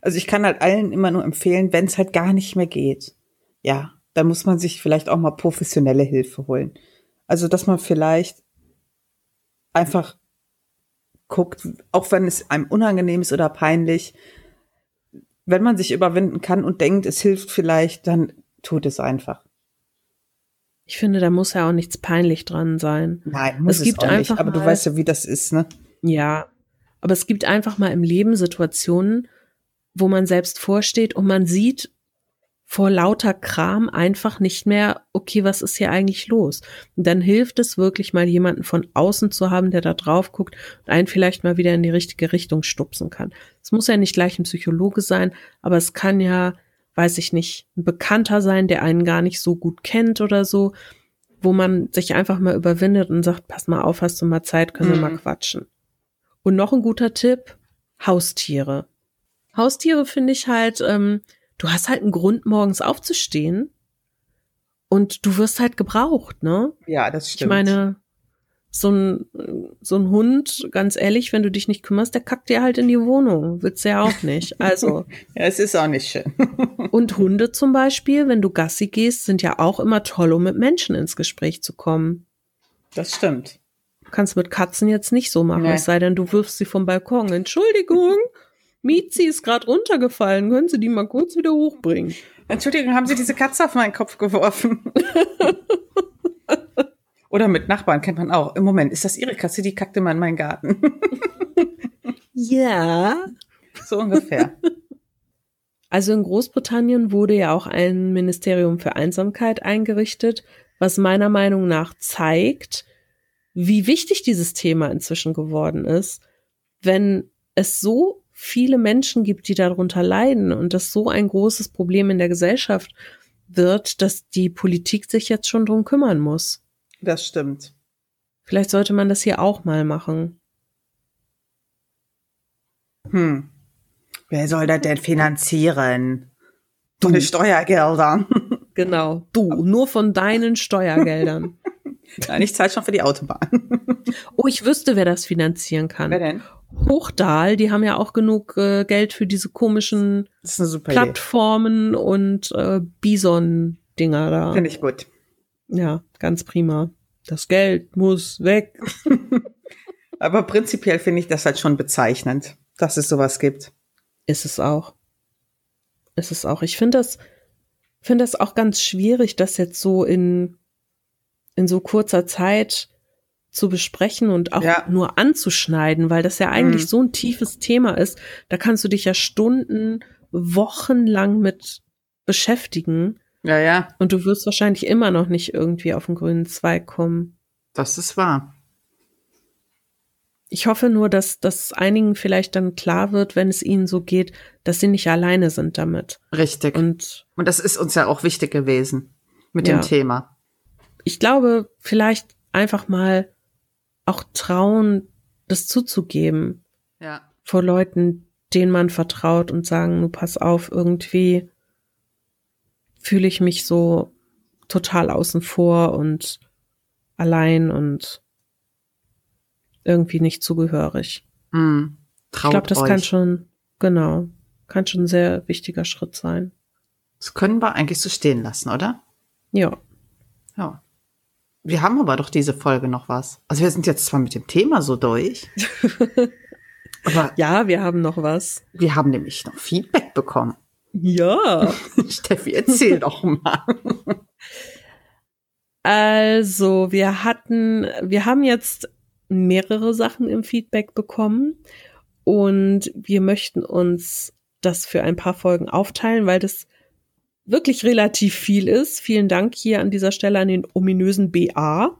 Also ich kann halt allen immer nur empfehlen, wenn es halt gar nicht mehr geht. Ja, dann muss man sich vielleicht auch mal professionelle Hilfe holen. Also, dass man vielleicht einfach guckt, auch wenn es einem unangenehm ist oder peinlich, wenn man sich überwinden kann und denkt, es hilft vielleicht, dann tut es einfach. Ich finde, da muss ja auch nichts peinlich dran sein. Nein, muss es, es gibt auch nicht, aber du weißt ja, wie das ist, ne? Ja, aber es gibt einfach mal im Leben Situationen, wo man selbst vorsteht und man sieht vor lauter Kram einfach nicht mehr, okay, was ist hier eigentlich los? Und dann hilft es wirklich mal jemanden von außen zu haben, der da drauf guckt und einen vielleicht mal wieder in die richtige Richtung stupsen kann. Es muss ja nicht gleich ein Psychologe sein, aber es kann ja weiß ich nicht, ein Bekannter sein, der einen gar nicht so gut kennt oder so, wo man sich einfach mal überwindet und sagt, pass mal auf, hast du mal Zeit, können wir mal Mhm. quatschen. Und noch ein guter Tipp, Haustiere. Haustiere finde ich halt, ähm, du hast halt einen Grund, morgens aufzustehen und du wirst halt gebraucht, ne? Ja, das Ich stimmt. meine, so ein, so ein Hund, ganz ehrlich, wenn du dich nicht kümmerst, der kackt dir halt in die Wohnung. Willst du ja auch nicht. Also, ja, es ist auch nicht schön. und Hunde zum Beispiel, wenn du Gassi gehst, sind ja auch immer toll, um mit Menschen ins Gespräch zu kommen. Das stimmt. Kannst mit Katzen jetzt nicht so machen, Nee. es sei denn, du wirfst sie vom Balkon. Entschuldigung, Miezi ist gerade runtergefallen. Können Sie die mal kurz wieder hochbringen? Entschuldigung, haben Sie diese Katze auf meinen Kopf geworfen? Oder mit Nachbarn kennt man auch. Im Moment, ist das Ihre Katze? Die kackt immer in meinen Garten. Ja. so ungefähr. Also in Großbritannien wurde ja auch ein Ministerium für Einsamkeit eingerichtet, was meiner Meinung nach zeigt, wie wichtig dieses Thema inzwischen geworden ist, wenn es so viele Menschen gibt, die darunter leiden und das so ein großes Problem in der Gesellschaft wird, dass die Politik sich jetzt schon drum kümmern muss. Das stimmt. Vielleicht sollte man das hier auch mal machen. Hm. Wer soll das denn finanzieren? Von den Steuergeldern. Genau, du, nur von deinen Steuergeldern. Nein, ich zahle schon für die Autobahn. Oh, ich wüsste, wer das finanzieren kann. Wer denn? Hochdahl, die haben ja auch genug äh, Geld für diese komischen super Idee. Plattformen und äh, Bison-Dinger da. Finde ich gut. Ja, ganz prima. Das Geld muss weg. Aber prinzipiell finde ich das halt schon bezeichnend, dass es sowas gibt. Ist es auch. Ist es auch. Ich finde das, finde das auch ganz schwierig, das jetzt so in, in so kurzer Zeit zu besprechen und auch Ja. nur anzuschneiden, weil das ja eigentlich Mhm. so ein tiefes Thema ist. Da kannst du dich ja Stunden, Wochen lang mit beschäftigen Ja, ja, und du wirst wahrscheinlich immer noch nicht irgendwie auf den grünen Zweig kommen. das ist wahr. Ich hoffe nur, dass dass einigen vielleicht dann klar wird, wenn es ihnen so geht, dass sie nicht alleine sind damit. Richtig. Und, Und das ist uns ja auch wichtig gewesen mit Ja. dem Thema. Ich glaube, vielleicht einfach mal auch trauen, das zuzugeben Ja. vor Leuten, denen man vertraut und sagen, du pass auf, irgendwie fühle ich mich so total außen vor und allein und irgendwie nicht zugehörig. Hm. Ich glaube, das euch. kann schon, genau, kann schon ein sehr wichtiger Schritt sein. Das können wir eigentlich so stehen lassen, oder? Ja. Ja. Wir haben aber doch diese Folge noch was. Also wir sind jetzt zwar mit dem Thema so durch, aber Ja, wir haben noch was. wir haben nämlich noch Feedback bekommen. Ja. Steffi, erzähl doch mal. Also, wir hatten, wir haben jetzt mehrere Sachen im Feedback bekommen und wir möchten uns das für ein paar Folgen aufteilen, weil das wirklich relativ viel ist. Vielen Dank hier an dieser Stelle an den ominösen BA,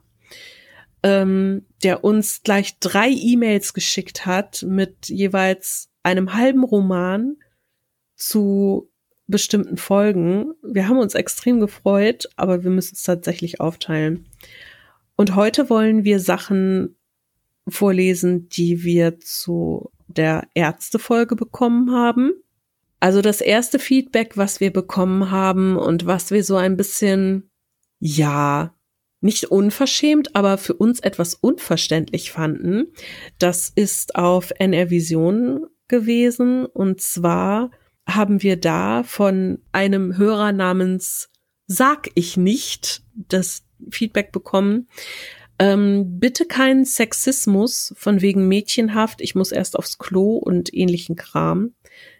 ähm, der uns gleich drei E-Mails geschickt hat mit jeweils einem halben Roman zu bestimmten Folgen. Wir haben uns extrem gefreut, aber wir müssen es tatsächlich aufteilen. Und heute wollen wir Sachen vorlesen, die wir zu der Ärztefolge bekommen haben. Also das erste Feedback, was wir bekommen haben und was wir so ein bisschen, ja, nicht unverschämt, aber für uns etwas unverständlich fanden, das ist auf NR Vision gewesen. Und zwar haben wir da von einem Hörer namens Sag ich nicht das Feedback bekommen. Ähm, bitte keinen Sexismus von wegen Mädchenhaft, ich muss erst aufs Klo und ähnlichen Kram.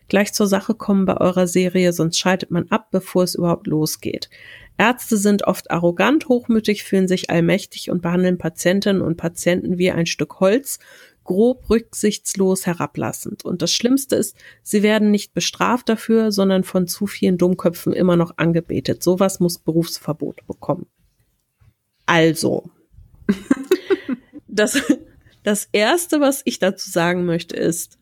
Gleich zur Sache kommen bei eurer Serie, sonst schaltet man ab, bevor es überhaupt losgeht. Ärzte sind oft arrogant, hochmütig, fühlen sich allmächtig und behandeln Patientinnen und Patienten wie ein Stück Holz, grob, rücksichtslos, herablassend. Und das Schlimmste ist, sie werden nicht bestraft dafür, sondern von zu vielen Dummköpfen immer noch angebetet. Sowas muss Berufsverbot bekommen. Also, das, das erste, was ich dazu sagen möchte, ist,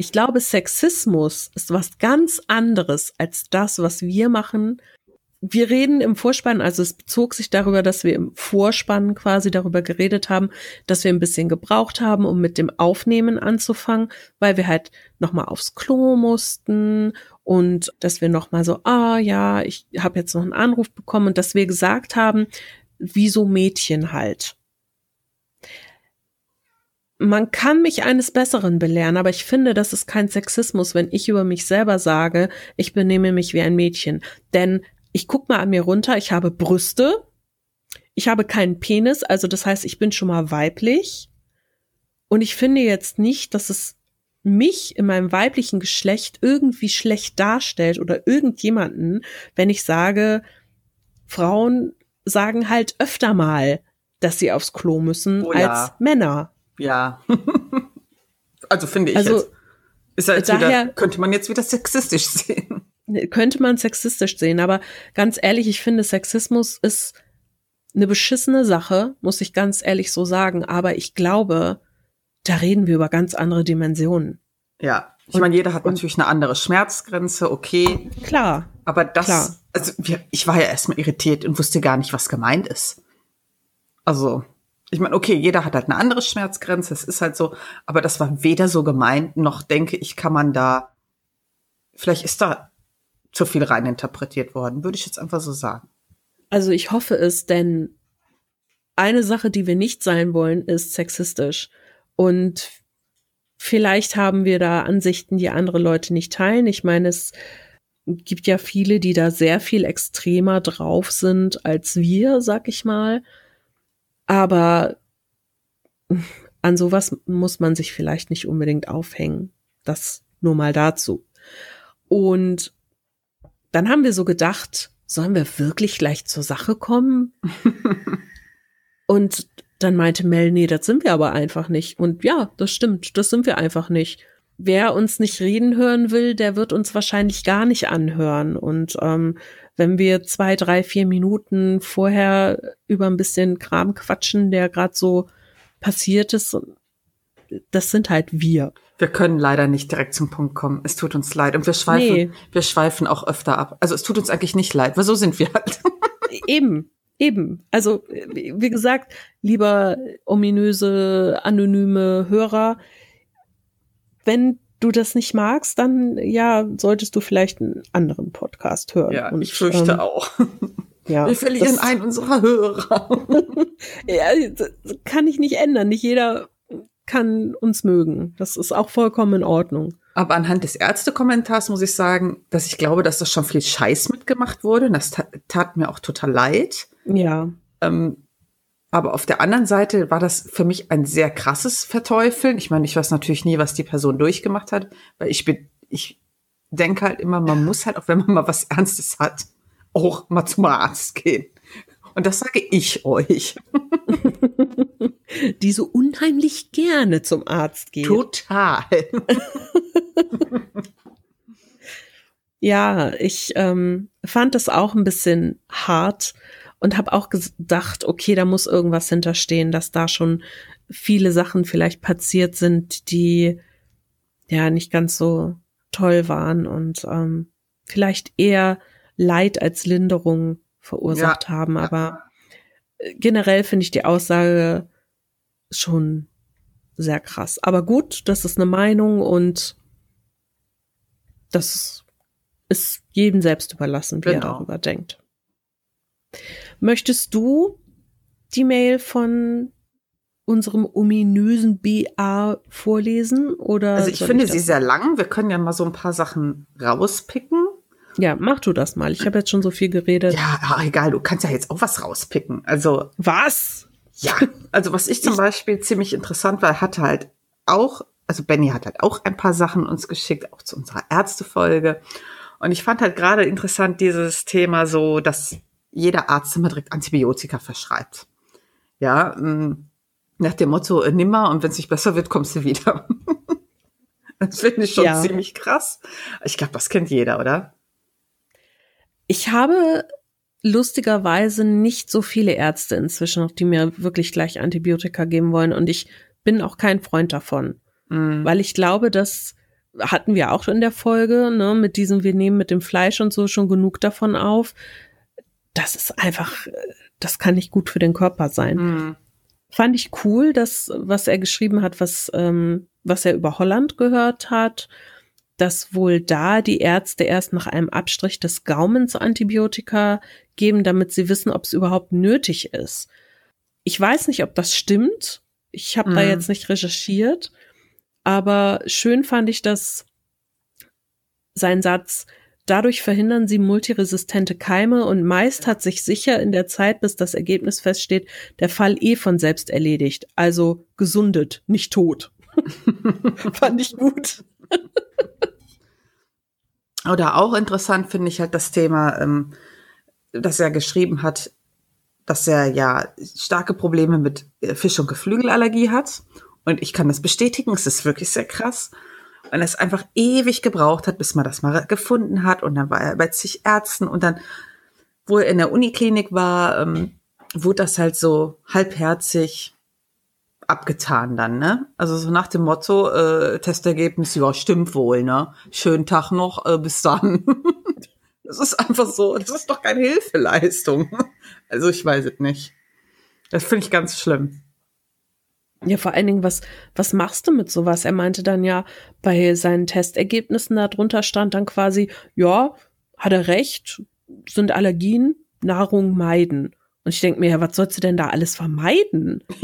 Ich glaube, Sexismus ist was ganz anderes als das, was wir machen. Wir reden im Vorspann, also es bezog sich darüber, dass wir im Vorspann quasi darüber geredet haben, dass wir ein bisschen gebraucht haben, um mit dem Aufnehmen anzufangen, weil wir halt nochmal aufs Klo mussten und dass wir nochmal so, ah ja, ich habe jetzt noch einen Anruf bekommen und dass wir gesagt haben, wie so Mädchen halt man kann mich eines Besseren belehren, aber ich finde, das ist kein Sexismus, wenn ich über mich selber sage, ich benehme mich wie ein Mädchen. Denn ich guck mal an mir runter, ich habe Brüste, ich habe keinen Penis, also das heißt, ich bin schon mal weiblich. Und ich finde jetzt nicht, dass es mich in meinem weiblichen Geschlecht irgendwie schlecht darstellt oder irgendjemanden, wenn ich sage, Frauen sagen halt öfter mal, dass sie aufs Klo müssen oh ja. als Männer. Ja. also finde ich also, jetzt. Ist ja jetzt daher, wieder, könnte man jetzt wieder sexistisch sehen. Könnte man sexistisch sehen, aber ganz ehrlich, ich finde, Sexismus ist eine beschissene Sache, muss ich ganz ehrlich so sagen. Aber ich glaube, da reden wir über ganz andere Dimensionen. Ja, ich meine, jeder hat natürlich eine andere Schmerzgrenze, okay. Klar. Aber das, klar. also wir, ich war ja erstmal irritiert und wusste gar nicht, was gemeint ist. Also, ich meine, okay, jeder hat halt eine andere Schmerzgrenze, es ist halt so, aber das war weder so gemeint, noch denke ich, kann man da, vielleicht ist da zu viel reininterpretiert worden, würde ich jetzt einfach so sagen. Also ich hoffe es, denn eine Sache, die wir nicht sein wollen, ist sexistisch. Und vielleicht haben wir da Ansichten, die andere Leute nicht teilen. Ich meine, es gibt ja viele, die da sehr viel extremer drauf sind als wir, sag ich mal. Aber an sowas muss man sich vielleicht nicht unbedingt aufhängen. Das nur mal dazu. Und dann haben wir so gedacht, sollen wir wirklich gleich zur Sache kommen? Und dann meinte Mel, nee, das sind wir aber einfach nicht. Und ja, das stimmt, das sind wir einfach nicht. Wer uns nicht reden hören will, der wird uns wahrscheinlich gar nicht anhören. Und ähm, wenn wir zwei, drei, vier Minuten vorher über ein bisschen Kram quatschen, der gerade so passiert ist, das sind halt wir. Wir können leider nicht direkt zum Punkt kommen. Es tut uns leid. Und wir schweifen, nee. wir schweifen auch öfter ab. Also es tut uns eigentlich nicht leid, weil so sind wir halt. Eben, eben. Also, wie gesagt, lieber ominöse, anonyme Hörer, wenn du das nicht magst, dann ja, solltest du vielleicht einen anderen Podcast hören. Ja, und, ich fürchte ähm, auch. Ja, Wir verlieren einen unserer Hörer. ja, kann ich nicht ändern. Nicht jeder kann uns mögen. Das ist auch vollkommen in Ordnung. Aber anhand des Ärztekommentars muss ich sagen, dass ich glaube, dass das schon viel Scheiß mitgemacht wurde. Und das tat, tat mir auch total leid. Ja. Ähm, aber auf der anderen Seite war das für mich ein sehr krasses Verteufeln. Ich meine, ich weiß natürlich nie, was die Person durchgemacht hat, weil ich bin, ich denke halt immer, man muss halt, auch wenn man mal was Ernstes hat, auch mal zum Arzt gehen. Und das sage ich euch. Die so unheimlich gerne zum Arzt gehen. Total. ja, ich ähm, fand das auch ein bisschen hart, und habe auch gedacht, okay, da muss irgendwas hinterstehen, dass da schon viele Sachen vielleicht passiert sind, die ja nicht ganz so toll waren und ähm, vielleicht eher Leid als Linderung verursacht ja. haben. Aber äh, generell finde ich die Aussage schon sehr krass. Aber gut, das ist eine Meinung und das ist jedem selbst überlassen, wie genau. er darüber denkt. Möchtest du die Mail von unserem ominösen BA vorlesen oder? Also ich finde ich sie sehr lang. Wir können ja mal so ein paar Sachen rauspicken. Ja, mach du das mal. Ich habe jetzt schon so viel geredet. Ja, egal. Du kannst ja jetzt auch was rauspicken. Also was? Ja, also was ich zum Beispiel ziemlich interessant war, hatte halt auch, also Benny hat halt auch ein paar Sachen uns geschickt, auch zu unserer Ärztefolge. Und ich fand halt gerade interessant dieses Thema so, dass jeder Arzt immer direkt Antibiotika verschreibt. Ja, mm, nach dem Motto, äh, nimmer und wenn es nicht besser wird, kommst du wieder. das finde ich schon ja. ziemlich krass. Ich glaube, das kennt jeder, oder? Ich habe lustigerweise nicht so viele Ärzte inzwischen, die mir wirklich gleich Antibiotika geben wollen und ich bin auch kein Freund davon, mm. weil ich glaube, dass hatten wir auch in der Folge, ne, mit diesem, wir nehmen mit dem Fleisch und so schon genug davon auf. Das ist einfach, das kann nicht gut für den Körper sein. Mhm. Fand ich cool, dass, was er geschrieben hat, was, ähm, was er über Holland gehört hat, dass wohl da die Ärzte erst nach einem Abstrich des Gaumens Antibiotika geben, damit sie wissen, ob es überhaupt nötig ist. Ich weiß nicht, ob das stimmt. Ich habe mhm. da jetzt nicht recherchiert. Aber schön fand ich das, sein Satz, dadurch verhindern sie multiresistente Keime und meist hat sich sicher in der Zeit, bis das Ergebnis feststeht, der Fall eh von selbst erledigt. Also gesundet, nicht tot. fand ich gut. Oder auch interessant finde ich halt das Thema, ähm, dass er geschrieben hat, dass er ja starke Probleme mit äh, Fisch- und Geflügelallergie hat. Und ich kann das bestätigen, es ist wirklich sehr krass. Und es einfach ewig gebraucht hat, bis man das mal gefunden hat. Und dann war er bei zig Ärzten und dann, wo er in der Uniklinik war, ähm, wurde das halt so halbherzig abgetan dann, ne? Also so nach dem Motto, äh, Testergebnis, ja, stimmt wohl, ne? Schönen Tag noch, äh, bis dann. Das ist einfach so, das ist doch keine Hilfeleistung. Also ich weiß es nicht. Das finde ich ganz schlimm. Ja, vor allen Dingen, was, was machst du mit sowas? Er meinte dann ja, bei seinen Testergebnissen darunter stand dann quasi, ja, hat er recht, sind Allergien, Nahrung meiden. Und ich denke mir, ja, was sollst du denn da alles vermeiden?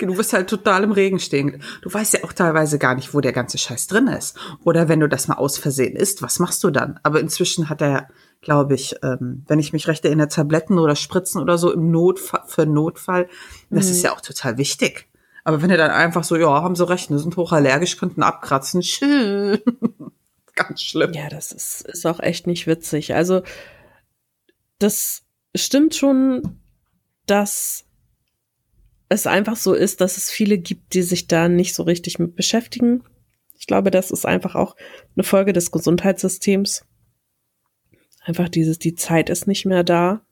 Ja, du wirst halt total im Regen stehen. Du weißt ja auch teilweise gar nicht, wo der ganze Scheiß drin ist. Oder wenn du das mal aus Versehen isst, was machst du dann? Aber inzwischen hat er, glaube ich, ähm, wenn ich mich recht erinnere, Tabletten oder Spritzen oder so im Notfall, für Notfall. Das mhm. ist ja auch total wichtig. Aber wenn er dann einfach so, ja, haben sie recht, wir sind hochallergisch, könnten abkratzen, schön. Ganz schlimm. Ja, das ist, ist auch echt nicht witzig. Also, das stimmt schon, dass es einfach so ist, dass es viele gibt, die sich da nicht so richtig mit beschäftigen. Ich glaube, das ist einfach auch eine Folge des Gesundheitssystems. Einfach dieses, die Zeit ist nicht mehr da.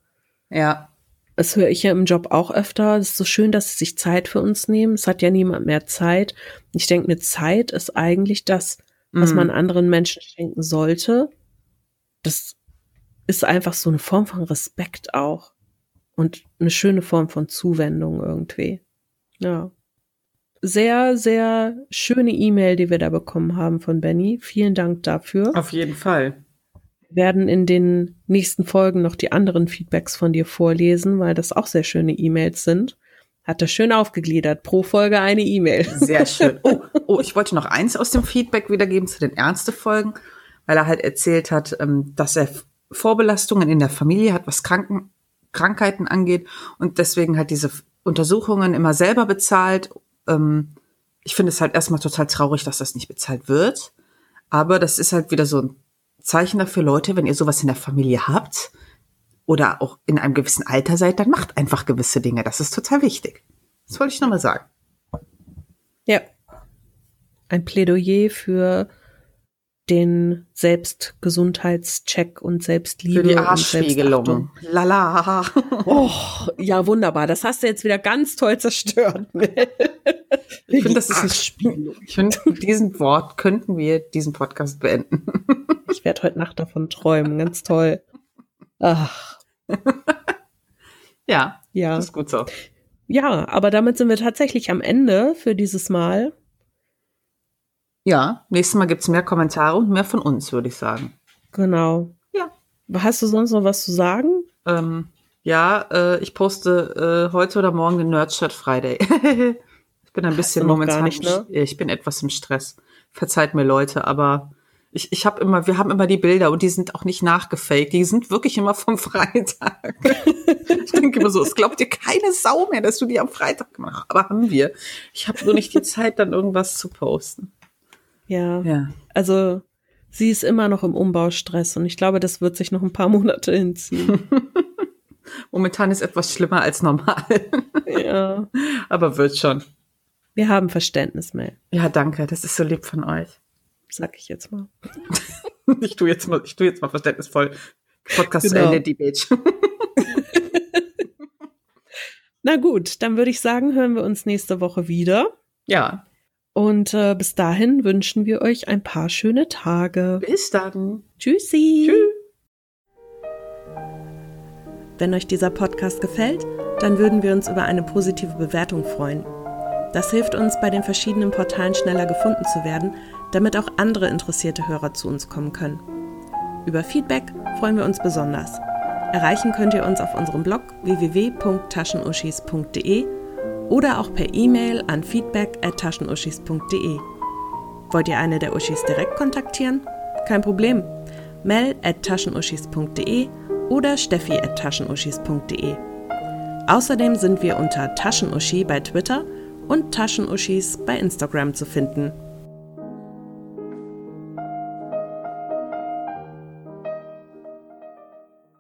Ja. Das höre ich ja im Job auch öfter. Es ist so schön, dass sie sich Zeit für uns nehmen. Es hat ja niemand mehr Zeit. Ich denke, mit Zeit ist eigentlich das, was mm. man anderen Menschen schenken sollte. Das ist einfach so eine Form von Respekt auch. Und eine schöne Form von Zuwendung irgendwie. Ja. Sehr, sehr schöne E-Mail, die wir da bekommen haben von Benny. Vielen Dank dafür. Auf jeden Fall. Wir werden in den nächsten Folgen noch die anderen Feedbacks von dir vorlesen, weil das auch sehr schöne E-Mails sind. Hat er schön aufgegliedert. Pro Folge eine E-Mail. Sehr schön. Oh, oh, ich wollte noch eins aus dem Feedback wiedergeben zu den Ärztefolgen, weil er halt erzählt hat, ähm, dass er Vorbelastungen in der Familie hat, was Kranken, Krankheiten angeht und deswegen halt diese Untersuchungen immer selber bezahlt. Ähm, ich finde es halt erstmal total traurig, dass das nicht bezahlt wird. Aber das ist halt wieder so ein Zeichen dafür, Leute, wenn ihr sowas in der Familie habt oder auch in einem gewissen Alter seid, dann macht einfach gewisse Dinge. Das ist total wichtig. Das wollte ich nochmal sagen. Ja. Ein Plädoyer für den Selbstgesundheitscheck und Selbstliebe. Für die Arschspiegelung. Lala. Oh, ja, wunderbar. Das hast du jetzt wieder ganz toll zerstört. ich finde, das ist ein Spiel. Ich finde, mit diesem Wort könnten wir diesen Podcast beenden. ich werde heute Nacht davon träumen. Ganz toll. Ach. ja. Ja. Das ist gut so. Ja, aber damit sind wir tatsächlich am Ende für dieses Mal. Ja, nächstes Mal gibt es mehr Kommentare und mehr von uns, würde ich sagen. Genau. Ja. Hast du sonst noch was zu sagen? Ähm, ja, äh, ich poste äh, heute oder morgen den Nerdchat Friday. ich bin ein Hast bisschen momentan. Nicht, ne? Ich bin etwas im Stress. Verzeiht mir Leute, aber ich, ich habe immer, wir haben immer die Bilder und die sind auch nicht nachgefaked. Die sind wirklich immer vom Freitag. ich denke immer so, es glaubt dir keine Sau mehr, dass du die am Freitag gemacht hast. Aber haben wir. Ich habe nur nicht die Zeit, dann irgendwas zu posten. Ja. ja. Also sie ist immer noch im Umbaustress und ich glaube, das wird sich noch ein paar Monate hinziehen. Momentan ist etwas schlimmer als normal. ja. Aber wird schon. Wir haben Verständnis, Mel. Ja, danke. Das ist so lieb von euch. Sag ich jetzt mal. ich tue jetzt mal, ich tue jetzt mal verständnisvoll. Podcast genau. Ende, die Bitch. Na gut, dann würde ich sagen, hören wir uns nächste Woche wieder. Ja. Und äh, bis dahin wünschen wir euch ein paar schöne Tage. Bis dann. Tschüssi. Tschüss. Wenn euch dieser Podcast gefällt, dann würden wir uns über eine positive Bewertung freuen. Das hilft uns, bei den verschiedenen Portalen schneller gefunden zu werden, damit auch andere interessierte Hörer zu uns kommen können. Über Feedback freuen wir uns besonders. Erreichen könnt ihr uns auf unserem Blog www.taschenuschis.de oder auch per E-Mail an feedback@taschenuschis.de. Wollt ihr eine der Uschis direkt kontaktieren? Kein Problem. Mel at taschenuschis.de oder steffi at taschenuschis.de. Außerdem sind wir unter Taschenuschi bei Twitter und Taschenuschis bei Instagram zu finden.